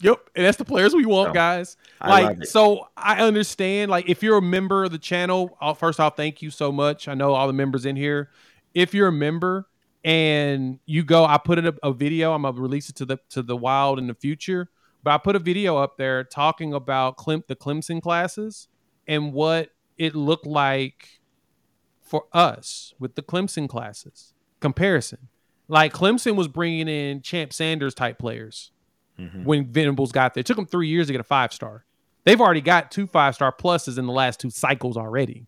Yep. And that's the players we want, so, guys. Like, so I understand. Like, if you're a member of the channel, I'll, first off, thank you so much. I know all the members in here. If you're a member and you go i put a, a, video i'm gonna release it to the to the wild in the future but i put a video up there talking about Clem, the clemson classes and what it looked like for us with the clemson classes. Comparison. Like clemson was bringing in champ sanders type players mm-hmm. when venables got there. It took them three years to get a five star. They've already got two five star pluses in the last two cycles already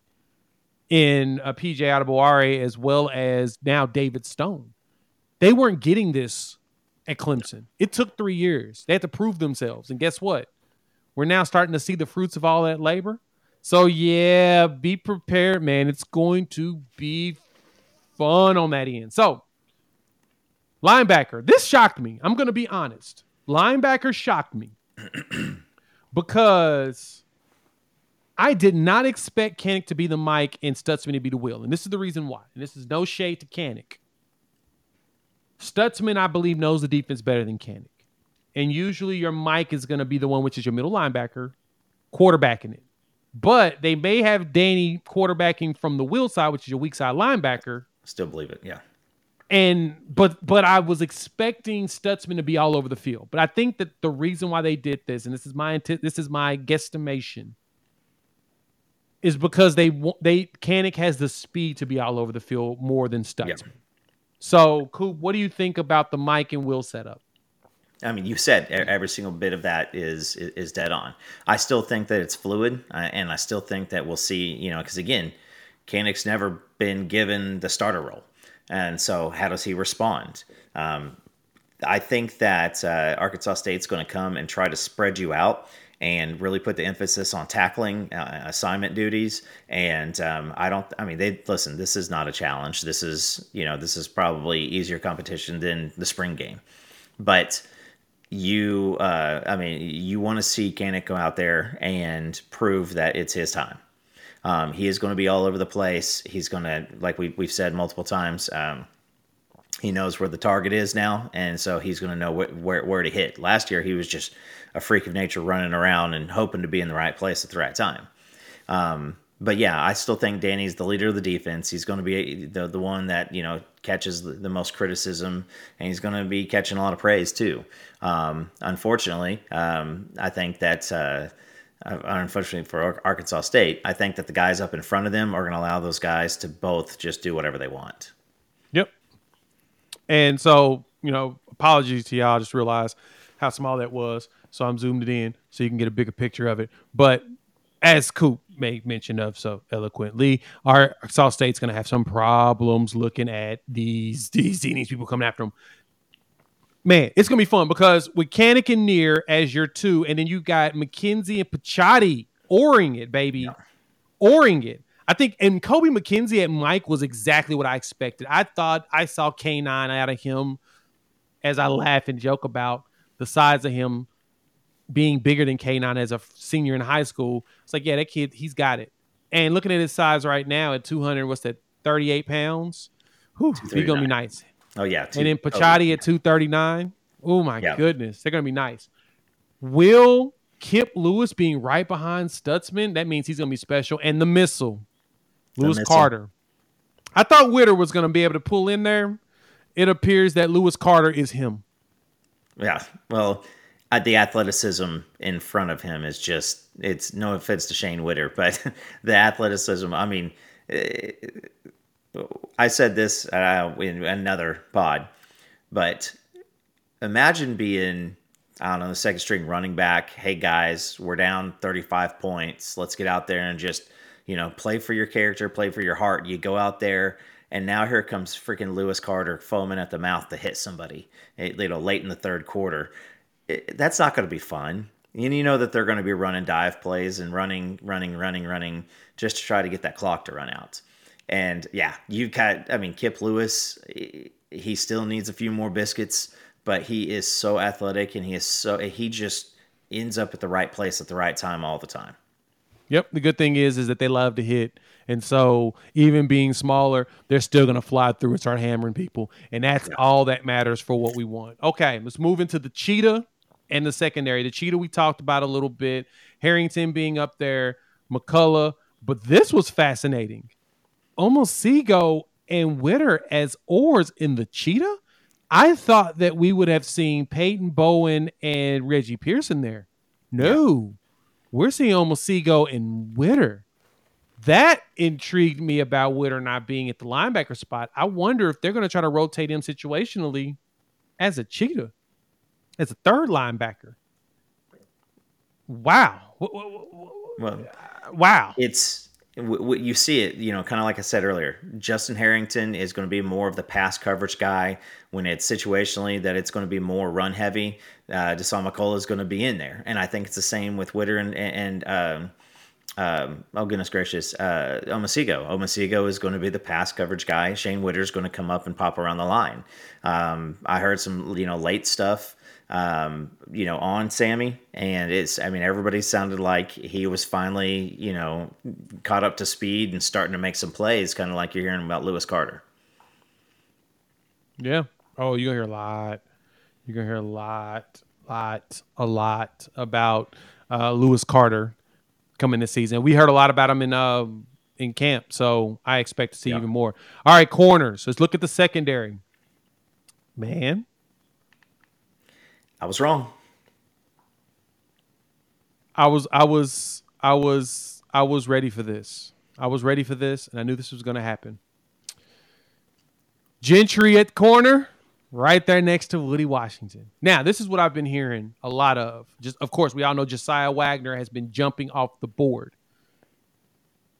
in uh, PJ Adebawore as well as now David Stone. They weren't getting this at Clemson. It took three years. They had to prove themselves. And guess what? We're now starting to see the fruits of all that labor. So, yeah, be prepared, man. It's going to be fun on that end. So, linebacker. This shocked me. I'm going to be honest. Linebacker shocked me because I did not expect Kanak to be the mic and Stutsman to be the wheel. And this is the reason why. And this is no shade to Kanak. Stutsman, I believe, knows the defense better than Kanak. And usually your mic is going to be the one which is your middle linebacker, quarterbacking it. But they may have Danny quarterbacking from the wheel side, which is your weak side linebacker. Still believe it, yeah. And but but I was expecting Stutsman to be all over the field. But I think that the reason why they did this, and this is my this is my guesstimation, is because they they Kanak has the speed to be all over the field more than Stutsman. Yep. So, Coop, what do you think about the Mike and Will setup? I mean, you said every single bit of that is is dead on. I still think that it's fluid, uh, and I still think that we'll see. You know, because again, Kanak's never been given the starter role, and so how does he respond? Um, I think that uh, Arkansas State's going to come and try to spread you out and really put the emphasis on tackling uh, assignment duties. And um, I don't, I mean, they listen. This is not a challenge. This is, you know, this is probably easier competition than the spring game, but you, uh, I mean, you want to see Kanak go out there and prove that it's his time. Um, he is going to be all over the place. He's going to, like we, we've said multiple times, um, he knows where the target is now, and so he's going to know wh- where where to hit. Last year, he was just a freak of nature running around and hoping to be in the right place at the right time. Um, but yeah, I still think Danny's the leader of the defense. He's going to be the the one that you know catches the, the most criticism, and he's going to be catching a lot of praise too. Um, unfortunately, um, I think that. Uh, unfortunately for Arkansas State, I think that the guys up in front of them are going to allow those guys to both just do whatever they want. Yep. And so, you know, apologies to y'all. I just realized how small that was. So I'm zoomed it in so you can get a bigger picture of it. But as Coop made mention of so eloquently, our Arkansas State's going to have some problems looking at these these these people coming after them. Man, it's gonna be fun because with Kanak and Near as your two, and then you got McKinzie and Picciotti oring it, baby, yeah. oring it. I think, and Kobie McKinzie at Mike was exactly what I expected. I thought I saw K9 out of him as I laugh and joke about the size of him being bigger than K9 as a senior in high school. It's like, yeah, that kid, he's got it. And looking at his size right now at 200, what's that, 38 pounds? Whew, he's going to be nice. Oh, yeah. Two, and then Picciotti oh, at 239. Oh, my yeah. goodness. They're going to be nice. Will Kip Lewis being right behind Stutsman, that means he's going to be special. And the missile. Lewis Carter. I thought Witter was going to be able to pull in there. It appears that Lewis Carter is him. Yeah. Well, uh, the athleticism in front of him is just, it's no offense to Shane Witter, but the athleticism, I mean, uh, I said this uh, in another pod, but imagine being, I don't know, the second string running back. Hey, guys, we're down 35 points. Let's get out there and just you know, play for your character, play for your heart. You go out there, and now here comes freaking Lewis Carter foaming at the mouth to hit somebody, eh, you know, late in the third quarter. It, that's not going to be fun. And you know that they're going to be running dive plays and running, running, running, running just to try to get that clock to run out. And yeah, you've got, I mean, Kip Lewis, he still needs a few more biscuits, but he is so athletic and he is so, he just ends up at the right place at the right time all the time. Yep. The good thing is, is that they love to hit, and so even being smaller, they're still going to fly through and start hammering people, and that's yeah. all that matters for what we want. Okay, let's move into the cheetah and the secondary. The cheetah we talked about a little bit. Harrington being up there, McCullough, but this was fascinating. Omosigho and Witter as oars in the cheetah. I thought that we would have seen Peyton Bowen and Reggie Pearson there. No. We're seeing Omosigho and Witter. That intrigued me about Witter not being at the linebacker spot. I wonder if they're going to try to rotate him situationally as a cheetah, as a third linebacker. Wow. Well, wow. It's you see it, you know, kind of like I said earlier. Justin Harrington is going to be more of the pass coverage guy when it's situationally that it's going to be more run heavy. Uh, McCullough is going to be in there, and I think it's the same with Witter and and um, um, oh goodness gracious, uh, Omosigho. Omosigho is going to be the pass coverage guy. Shane Witter is going to come up and pop around the line. Um, I heard some you know late stuff um, you know, on Sammy. And it's, I mean, everybody sounded like he was finally, you know, caught up to speed and starting to make some plays, kind of like you're hearing about Lewis Carter. Yeah. Oh, you're going to hear a lot. You're going to hear a lot, lot, a lot about uh, Lewis Carter coming this season. We heard a lot about him in, uh, in camp. So I expect to see yeah. even more. All right, corners. Let's look at the secondary. Man, I was wrong. I was I was I was I was ready for this. I was ready for this, and I knew this was going to happen. Gentry at corner, right there next to Woody Washington. Now, this is what I've been hearing a lot of. Just of course, we all know Josiah Wagner has been jumping off the board.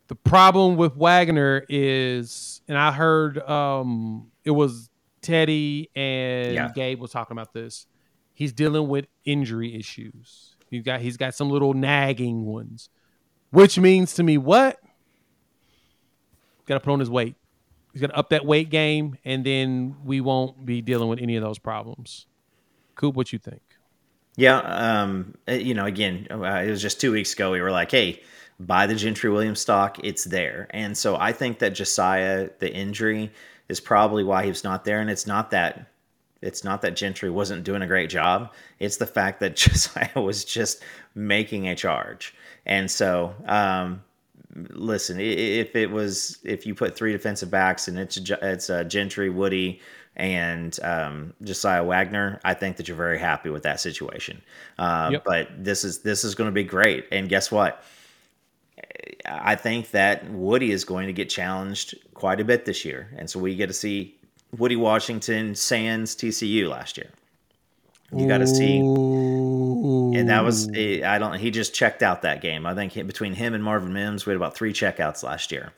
The problem with Wagner is, and I heard um, it was Teddy and yeah. Gabe was talking about this. He's dealing with injury issues. He's got he's got some little nagging ones, which means to me what? Got to put on his weight. He's got to up that weight game, and then we won't be dealing with any of those problems. Coop, what you think? Yeah, um, uh, you know, again, uh, it was just two weeks ago. We were like, "Hey, buy the Gentry Williams stock; it's there." And so I think that Josiah, the injury, is probably why he's not there. And it's not that it's not that Gentry wasn't doing a great job. It's the fact that Josiah was just making a charge. And so, um, listen, if it was if you put three defensive backs and it's it's uh, Gentry, Woody, and um, Josiah Wagner, I think that you're very happy with that situation. Uh, yep. But this is this is going to be great. And guess what? I think that Woody is going to get challenged quite a bit this year, and so we get to see Woody Washington Sands TCU last year. You got to see, and that was I don't. He just checked out that game. I think between him and Marvin Mims, we had about three checkouts last year.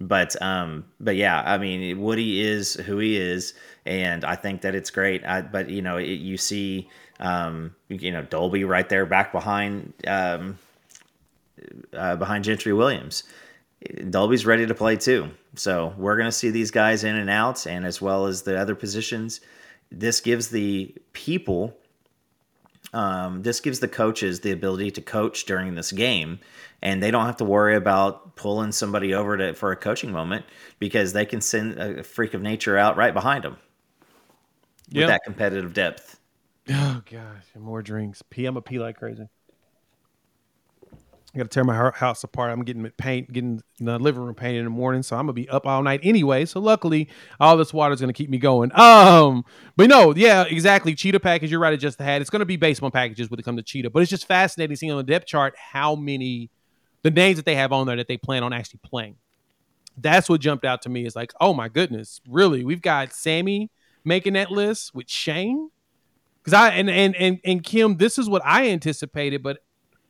But um, but yeah, I mean, Woody is who he is, and I think that it's great. I, but you know, it, you see, um, you know, Dolby right there, back behind, um, uh, behind Gentry Williams. Dolby's ready to play too. So we're going to see these guys in and out, and as well as the other positions. This gives the people, um, this gives the coaches the ability to coach during this game, and they don't have to worry about pulling somebody over to for a coaching moment because they can send a freak of nature out right behind them with yep. that competitive depth. Oh gosh, more drinks. Pee, I'm a pee like crazy. I got to tear my house apart. I'm getting paint, getting the living room painted in the morning, so I'm gonna be up all night anyway. So luckily, all this water is gonna keep me going. Um, but no, yeah, exactly. Cheetah package. You're right. I just had. It's gonna be baseball packages when it comes to cheetah, but it's just fascinating seeing on the depth chart how many the names that they have on there that they plan on actually playing. That's what jumped out to me. Is like, oh my goodness, really? We've got Sammy making that list with Shane. Because I and and and and Kim, this is what I anticipated, but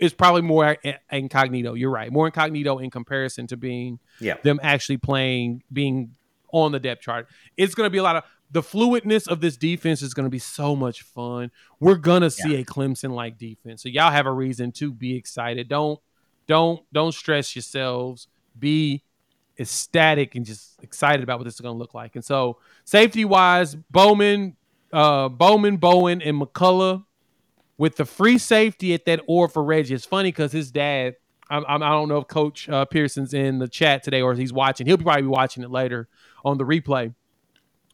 is probably more incognito. You're right, more incognito in comparison to being yeah. them actually playing, being on the depth chart. It's going to be a lot of the fluidness of this defense is going to be so much fun. We're gonna see yeah. a Clemson like defense, so y'all have a reason to be excited. Don't don't don't stress yourselves. Be ecstatic and just excited about what this is going to look like. And so, safety wise, Bowman, uh, Bowman, Bowen, and McCullough with the free safety at that or for Reggie. It's funny because his dad, I, I, don't know if Coach uh, Pearson's in the chat today or he's watching. He'll probably be watching it later on the replay.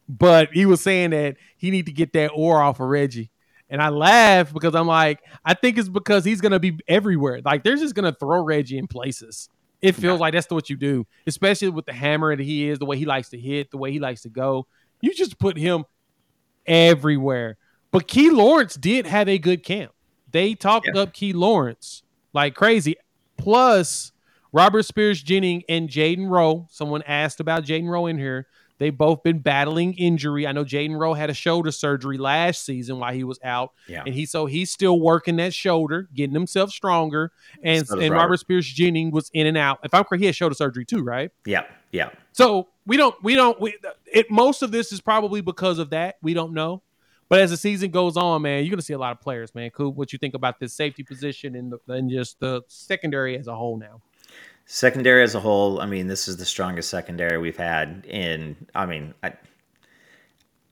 But he was saying that he need to get that or off of Reggie. And I laugh because I'm like, I think it's because he's gonna be everywhere. Like they're just gonna throw Reggie in places. It feels yeah. like that's what you do, especially with the hammer that he is, the way he likes to hit, the way he likes to go. You just put him everywhere. But Key Lawrence did have a good camp. They talked yeah. up Key Lawrence like crazy. Plus, Robert Spears Jennings and Jaden Rowe. Someone asked about Jaden Rowe in here. They've both been battling injury. I know Jaden Rowe had a shoulder surgery last season while he was out, yeah. and he so he's still working that shoulder, getting himself stronger. And so and Robert. Robert Spears Jennings was in and out. If I'm correct, he had shoulder surgery too, right? Yeah, yeah. So we don't we don't we it. Most of this is probably because of that. We don't know. But as the season goes on, man, you're gonna see a lot of players, man. Cool. What you think about this safety position and, the, and just the secondary as a whole now? Secondary as a whole, I mean, this is the strongest secondary we've had in. I mean, I,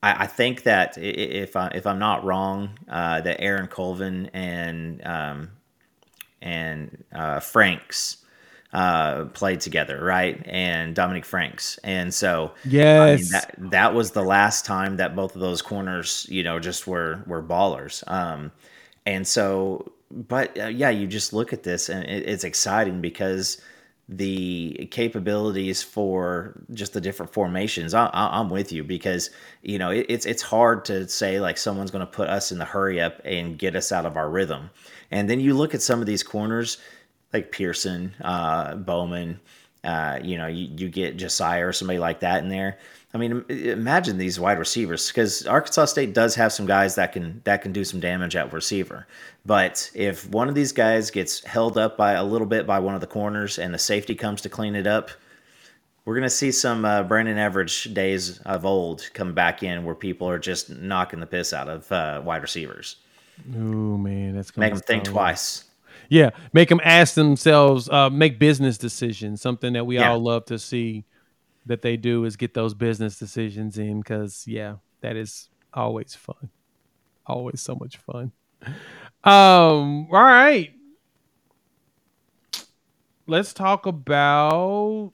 I, think that if I, if I'm not wrong, uh, that Aaron Colvin and um, and uh, Franks uh, played together, right? And Dominique Franks, and so yes, I mean, that that was the last time that both of those corners, you know, just were were ballers. Um, and so, but uh, yeah, you just look at this, and it, it's exciting because the capabilities for just the different formations. I, am with you because you know it, it's it's hard to say like someone's going to put us in the hurry up and get us out of our rhythm. And then you look at some of these corners like Pearson, uh, Bowman. Uh, you know, you, you get Josiah or somebody like that in there. I mean, imagine these wide receivers because Arkansas State does have some guys that can that can do some damage at receiver. But if one of these guys gets held up by a little bit by one of the corners and the safety comes to clean it up, we're gonna see some uh, Brandon Everage days of old come back in where people are just knocking the piss out of uh, wide receivers. Oh man, that's gonna make them think twice. Yeah, make them ask themselves, uh, make business decisions. Something that we yeah. all love to see that they do is get those business decisions in because yeah, that is always fun. Always so much fun. Um, all right. Let's talk about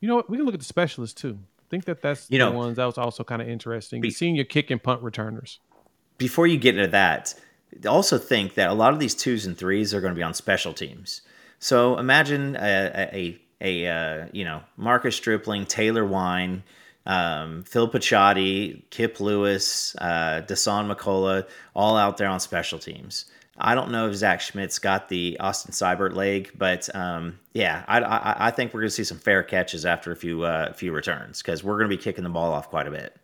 you know what? We can look at the specialists too. I think that that's you know, the ones that was also kind of interesting. Be, seeing your kick and punt returners. Before you get into that, also think that a lot of these twos and threes are going to be on special teams. So imagine a, a, a, uh, you know Marcus Stripling, Taylor Wein, um, Phil Picciotti, Kip Lewis, uh, Dasan McCullough, all out there on special teams. I don't know if Zach Schmidt's got the Austin Seibert leg, but um, yeah, I, I, I, think we're going to see some fair catches after a few uh, few returns because we're going to be kicking the ball off quite a bit.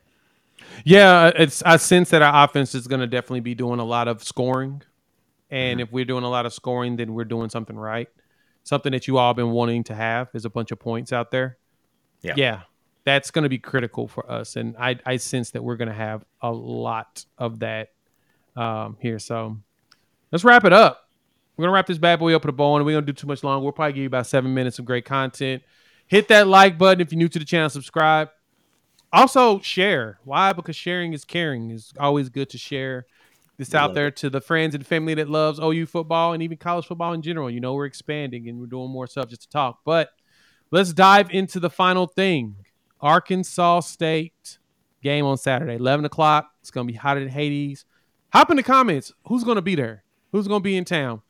Yeah, it's I sense that our offense is going to definitely be doing a lot of scoring, and mm-hmm. if we're doing a lot of scoring, then we're doing something right something that you all been wanting to have is a bunch of points out there. Yeah. Yeah. That's going to be critical for us. And I, I sense that we're going to have a lot of that um, here. So let's wrap it up. We're going to wrap this bad boy up with a bow and we don't do too much long. We'll probably give you about seven minutes of great content. Hit that like button if you're new to the channel, subscribe. Also, share. Why? Because sharing is caring. It's always good to share this out there to the friends and family that loves OU football and even college football in general. You know, we're expanding and we're doing more stuff just to talk. But let's dive into the final thing Arkansas State game on Saturday, 11 o'clock. It's going to be hot in Hades. Hop in the comments. Who's going to be there? Who's going to be in town?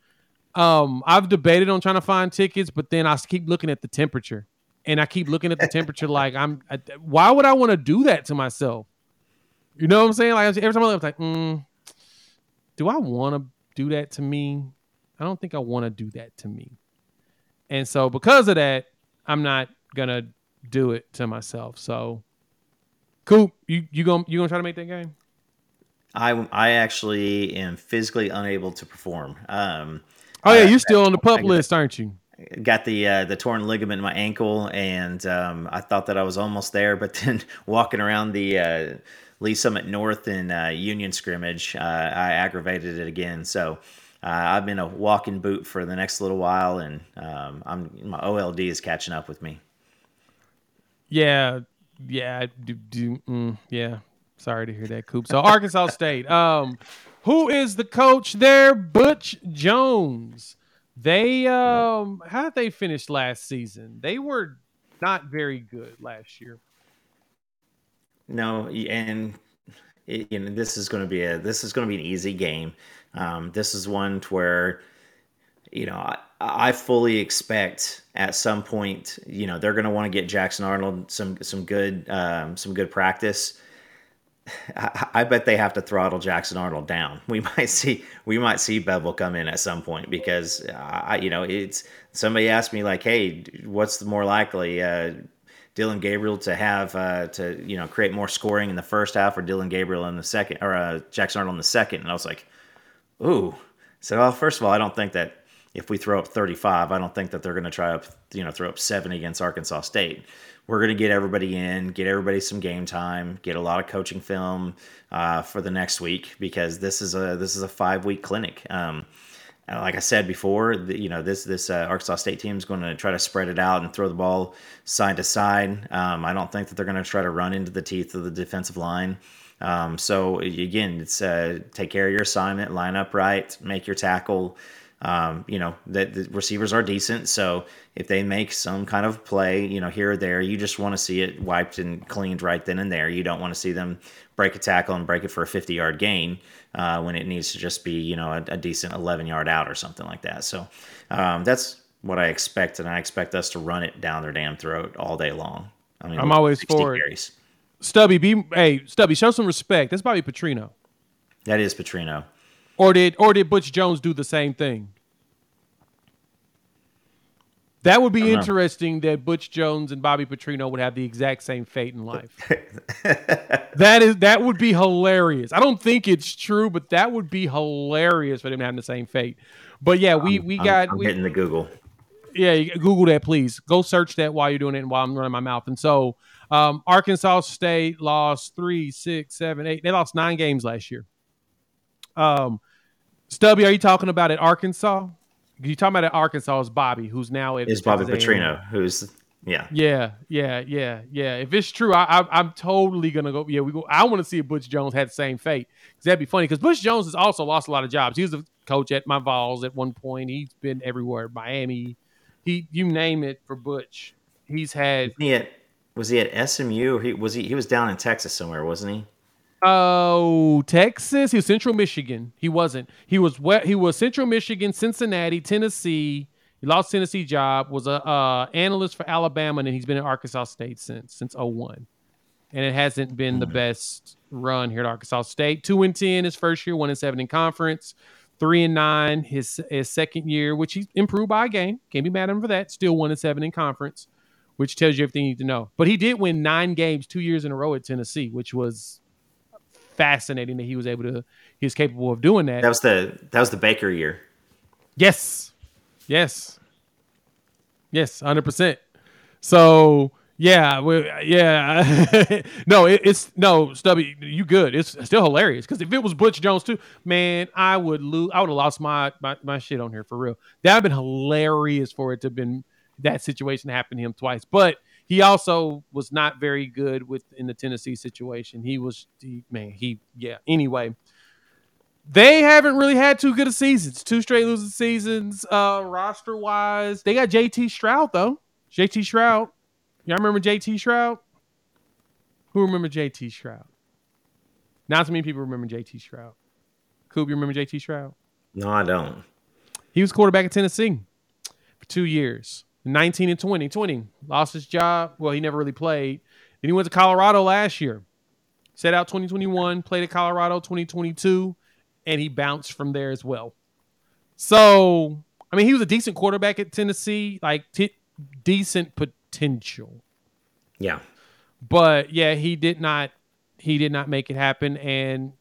Um, I've debated on trying to find tickets, but then I keep looking at the temperature, and I keep looking at the temperature like I'm. I, why would I want to do that to myself? You know what I'm saying? Like every time I look, I'm like, mm, do I want to do that to me? I don't think I want to do that to me. And so because of that, I'm not gonna do it to myself. So Coop, you you gonna you gonna try to make that game? I I actually am physically unable to perform. Um, oh yeah, you're still on the pup list, aren't you? Got the uh, the torn ligament in my ankle, and um, I thought that I was almost there, but then walking around the uh, Lee Summit North in uh, Union scrimmage, uh, I aggravated it again. So uh, I've been a walking boot for the next little while, and um, I'm my OLD is catching up with me. Yeah, yeah, do, do, mm, yeah. Sorry to hear that, Coop. So Arkansas State. Um, who is the coach there? Butch Jones. They um, how did they finish last season? They were not very good last year. No, and it, you know this is going to be a this is going to be an easy game. Um, this is one to where you know I, I fully expect at some point you know they're going to want to get Jackson Arnold some some good um, some good practice. I, bet they have to throttle Jackson Arnold down. We might see we might see Beville come in at some point because I you know it's somebody asked me like, hey, what's the more likely? Uh, Dillon Gabriel to have uh, to you know create more scoring in the first half, or Dillon Gabriel in the second, or uh, Jackson Arnold in the second. And I was like, ooh. So well, first of all, I don't think that if we throw up 35, I don't think that they're going to try up you know throw up seven against Arkansas State. We're going to get everybody in, get everybody some game time, get a lot of coaching film uh, for the next week because this is a this is a five week clinic. Um, like I said before, the, you know this this uh, Arkansas State team is going to try to spread it out and throw the ball side to side. Um, I don't think that they're going to try to run into the teeth of the defensive line. Um, so again, it's uh, take care of your assignment, line up right, make your tackle. Um, you know that the, receivers are decent, so if they make some kind of play, you know here or there, you just want to see it wiped and cleaned right then and there. You don't want to see them break a tackle and break it for a 50 yard gain uh, when it needs to just be you know a, a, decent 11 yard out or something like that. So um, that's what I expect, and I expect us to run it down their damn throat all day long. I mean, I'm always for it. Stubby, be hey Stubby, show some respect. That's Bobby Petrino. That is Petrino. or did or did Butch Jones do the same thing? That would be interesting that Butch Jones and Bobby Petrino would have the exact same fate in life. that is that would be hilarious. I don't think it's true, but that would be hilarious for them having the same fate. But yeah, we we I'm, got I'm we, hitting the Google. Yeah, Google that, please. Go search that while you're doing it and while I'm running my mouth. And so, um, Arkansas State lost three, six, seven, eight. They lost nine games last year. Um, Stubby, are you talking about at Arkansas? You talking about at Arkansas is Bobby, who's now at is Bobby Petrino, who's yeah, yeah, yeah, yeah, yeah. If it's true, I, I, am totally gonna go. Yeah, we go. I want to see if Butch Jones had the same fate because that'd be funny. Because Butch Jones has also lost a lot of jobs. He was a coach at my Vols at one point. He's been everywhere, Miami. He, you name it for Butch. He's had. Was he at, was he at SMU? he was he? He was down in Texas somewhere, wasn't he? Oh, Texas. He was Central Michigan. He wasn't. He was wet. He was Central Michigan, Cincinnati, Tennessee. He lost Tennessee job. Was a uh, analyst for Alabama, and he's been at Arkansas State since since 01. And it hasn't been the hmm. best run here at Arkansas State. Two and ten his first year, one and seven in conference, three and nine his his second year, which he improved by a game. Can't be mad at him for that. Still one and seven in conference, which tells you everything you need to know. But he did win nine games two years in a row at Tennessee, which was fascinating that he was able to he was capable of doing that. That was the that was the Baker year. Yes. Yes. Yes, 100%. So, yeah, we, yeah. no, it, it's no, Stubby, you good. It's still hilarious cuz if it was Butch Jones too, man, I would lose I would have lost my, my my shit on here for real. That would have been hilarious for it to have been that situation happened to him twice. But he also was not very good with in the Tennessee situation. He was he, man, he yeah. Anyway, they haven't really had too good of seasons. Two straight losing seasons, uh, roster wise. They got JT Shrout though. JT Shrout. Y'all remember JT Shrout? Who remember JT Shrout? Not so many people remember JT Shrout. Coop, you remember JT Shrout? No, I don't. He was quarterback at Tennessee for two years. 19 and 20. 20. Lost his job. Well, he never really played. Then he went to Colorado last year. Set out 2021, played at Colorado 2022, and he bounced from there as well. So, I mean, he was a decent quarterback at Tennessee, like t- decent potential. Yeah. But yeah, he did not he did not make it happen and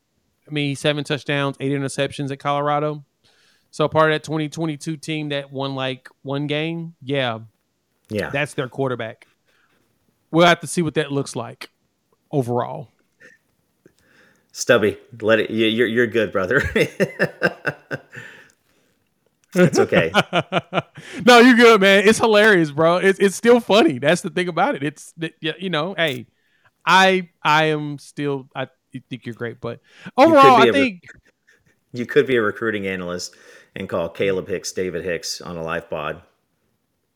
I mean, seven touchdowns, eight interceptions at Colorado. So part of that 2022 team that won like one game, yeah, yeah, that's their quarterback. We'll have to see what that looks like overall. Stubby, let it. You're you're good, brother. it's okay. no, you're good, man. It's hilarious, bro. It's it's still funny. That's the thing about it. It's you know, hey, I I am still. I think you're great, but overall, I think re- you could be a recruiting analyst and call Caleb Hicks David Hicks on a live pod.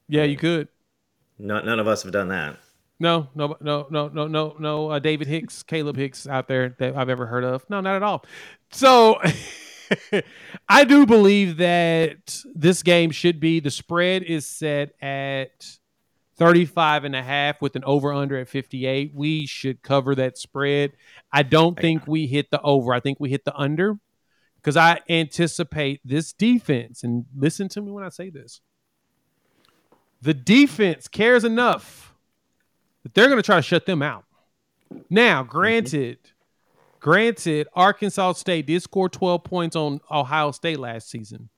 Yeah, you could. No, none of us have done that. No, no, no, no, no, no, no. Uh, David Hicks, Caleb Hicks out there that I've ever heard of. No, not at all. So I do believe that this game should be the spread is set at 35 and a half with an over under at 58. We should cover that spread. I don't think we hit the over. I think we hit the under because I anticipate this defense, and listen to me when I say this the defense cares enough that they're going to try to shut them out. Now, granted, mm-hmm. granted, Arkansas State did score 12 points on Ohio State last season.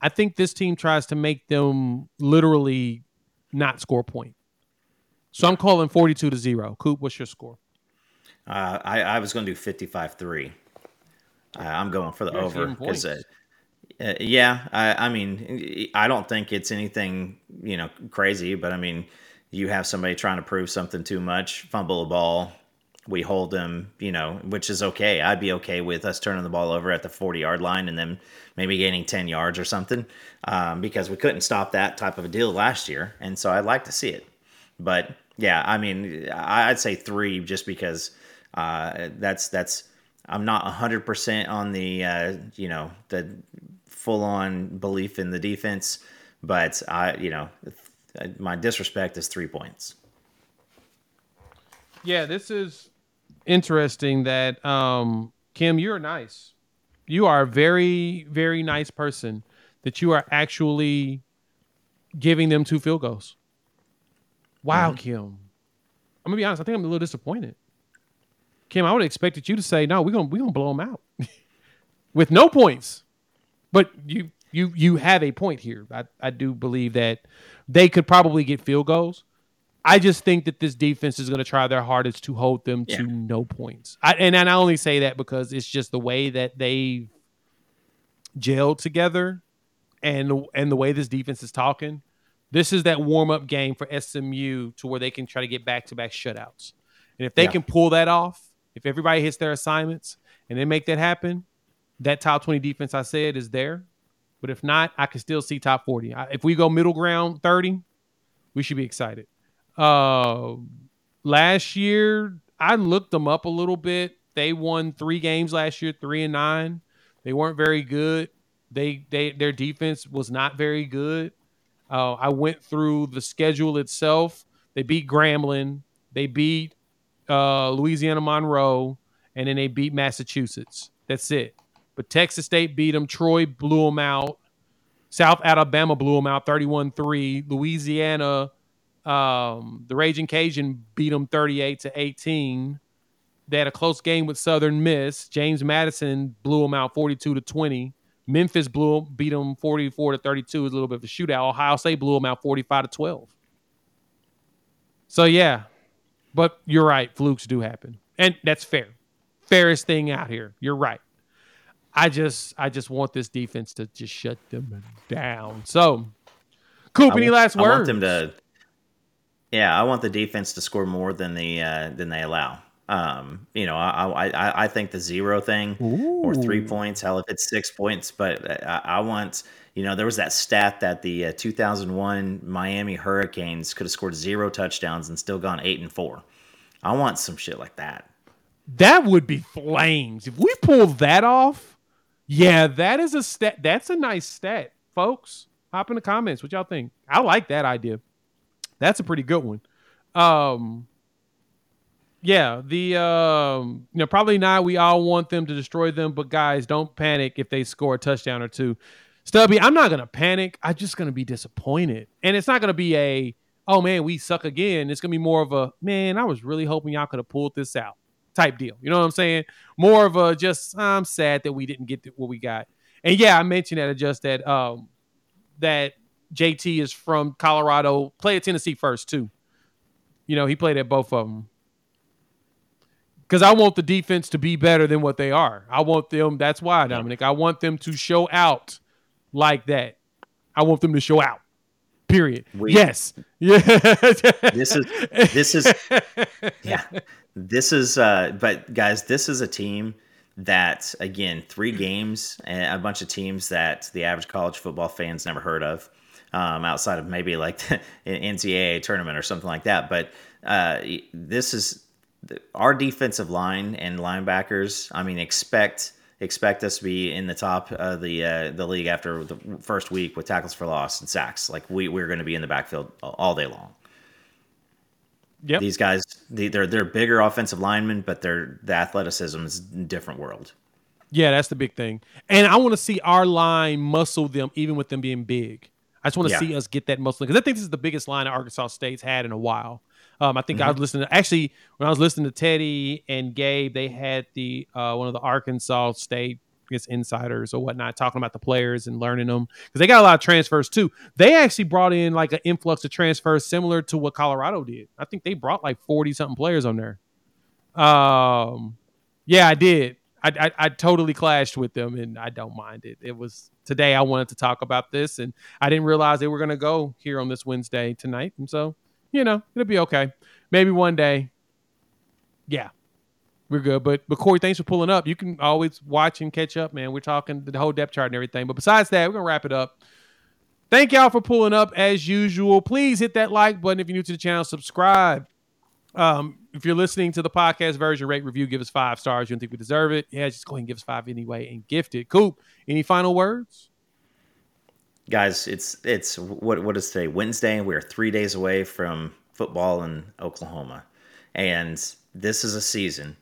I think this team tries to make them literally not score a point. So I'm calling 42 to 0. Coop, what's your score? Uh, I, I was going to do 55 3. Uh, I'm going for the You're over because, uh, uh, yeah, I, I, mean, I don't think it's anything you know crazy, but I mean, you have somebody trying to prove something too much, fumble a ball, we hold them, you know, which is okay. I'd be okay with us turning the ball over at the 40 yard line and then maybe gaining 10 yards or something um, because we couldn't stop that type of a deal last year. And so I'd like to see it. But yeah, I mean, I'd say three just because uh, that's, that's, I'm not 100% on the, uh, you know, the full on belief in the defense, but I, you know, my disrespect is three points. Yeah, this is interesting that um, Kim, you're nice. You are a very, very nice person that you are actually giving them two field goals. Wow, mm-hmm. Kim. I'm gonna be honest. I think I'm a little disappointed. Kim, I would have expected you to say, "No, we're gonna we're gonna blow them out with no points." But you you you have a point here. I, I do believe that they could probably get field goals. I just think that this defense is going to try their hardest to hold them yeah. to no points. I, and I only say that because it's just the way that they gelled together, and and the way this defense is talking. This is that warm up game for SMU to where they can try to get back to back shutouts. And if they yeah. can pull that off, if everybody hits their assignments and they make that happen, that top 20 defense I said is there. But if not, I can still see top 40. If we go middle ground 30, we should be excited. Uh, last year, I looked them up a little bit. They won three games last year, three and nine. They weren't very good. They they their defense was not very good. Uh, I went through the schedule itself. They beat Grambling. They beat uh, Louisiana Monroe, and then they beat Massachusetts. That's it. But Texas State beat them. Troy blew them out. South Alabama blew them out 31 3. Louisiana, um, the Raging Cajun beat them 38 to 18. They had a close game with Southern Miss. James Madison blew them out 42 to 20. Memphis blew beat them 44 to 32. It was a little bit of a shootout. Ohio State blew them out 45 to 12. So yeah, but you're right. Flukes do happen, and that's fair. Fairest thing out here. You're right. I just I just want this defense to just shut them down. So, Coop, any last words? I want them to. Yeah, I want the defense to score more than the uh, than they allow. Um, you know, I, I I think the zero thing Ooh. or three points, hell, if it's six points, but I, I want you know there was that stat that the uh, 2001 Miami Hurricanes could have scored zero touchdowns and still gone eight and four. I want some shit like that. That would be flames if we pull that off. Yeah, that is a stat. That's a nice stat, folks. Hop in the comments. What y'all think? I like that idea. That's a pretty good one. Um, yeah, the um, you know, probably not. We all want them to destroy them, but guys, don't panic if they score a touchdown or two. Stubby, I'm not gonna panic. I'm just gonna be disappointed, and it's not gonna be a oh man, we suck again. It's gonna be more of a man. I was really hoping y'all could have pulled this out type deal. You know what I'm saying? More of a just I'm sad that we didn't get what we got. And yeah, I mentioned that just that um that JT is from Colorado, played at Tennessee first too. You know, he played at both of them. Because I want the defense to be better than what they are. I want them. That's why, Dominic. I want them to show out like that. I want them to show out. Period. We, yes. Yeah. this is this is yeah. This is uh but guys, this is a team that again, three games and a bunch of teams that the average college football fans never heard of. Um, outside of maybe like the NCAA tournament or something like that. But uh, this is our defensive line and linebackers. I mean, expect expect us to be in the top of the uh, the league after the first week with tackles for loss and sacks. Like we we're going to be in the backfield all day long. Yep. These guys, they're they're bigger offensive linemen, but they're the athleticism is a different world. Yeah, that's the big thing. And I want to see our line muscle them, even with them being big. I just want to yeah. see us get that muscle because I think this is the biggest line Arkansas State's had in a while. Um, I think mm-hmm. I was listening. To, actually, when I was listening to Teddy and Gabe, they had the uh, one of the Arkansas State I guess insiders or whatnot talking about the players and learning them because they got a lot of transfers too. They actually brought in like an influx of transfers similar to what Colorado did. I think they brought like forty something players on there. Um, yeah, I did. I, I, I totally clashed with them, and I don't mind it. It was today. I wanted to talk about this, and I didn't realize they were going to go here on this Wednesday tonight, and so you know, it'll be okay. Maybe one day. Yeah, we're good. But but Corey, thanks for pulling up. You can always watch and catch up, man. We're talking the whole depth chart and everything. But besides that, we're gonna wrap it up. Thank y'all for pulling up as usual. Please hit that like button if you're new to the channel. Subscribe. Um, if you're listening to the podcast version, rate review, give us five stars. You don't think we deserve it? Yeah, just go ahead and give us five anyway and gift it. Coop, any final words? Guys, it's it's what what is today? Wednesday. We're three days away from football in Oklahoma, and this is a season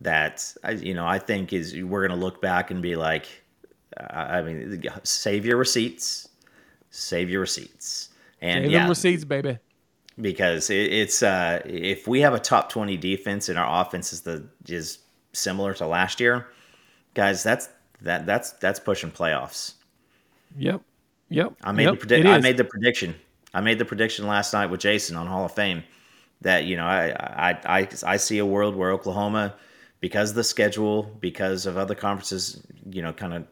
that I, you know I think is we're going to look back and be like, I mean, save your receipts, save your receipts, and Save yeah, them receipts, baby. because it, it's uh, if we have a top twenty defense and our offense is the is similar to last year, guys, that's that that's that's pushing playoffs. Yep. Yep. I made yep. the predict. I made the prediction. I made the prediction last night with Jason on Hall of Fame that you know I I I, I see a world where Oklahoma, because of the schedule, because of other conferences, you know, kind of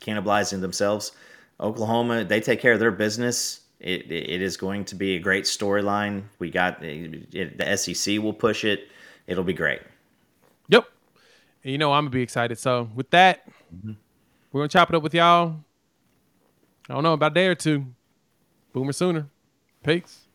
cannibalizing themselves. Oklahoma, they take care of their business. It, it is going to be a great storyline. We got it, the SEC will push it. It'll be great. Yep. And you know I'm gonna be excited. So with that, Mm-hmm. we're gonna chop it up with y'all. I don't know about a day or two. Boomer sooner. Peace.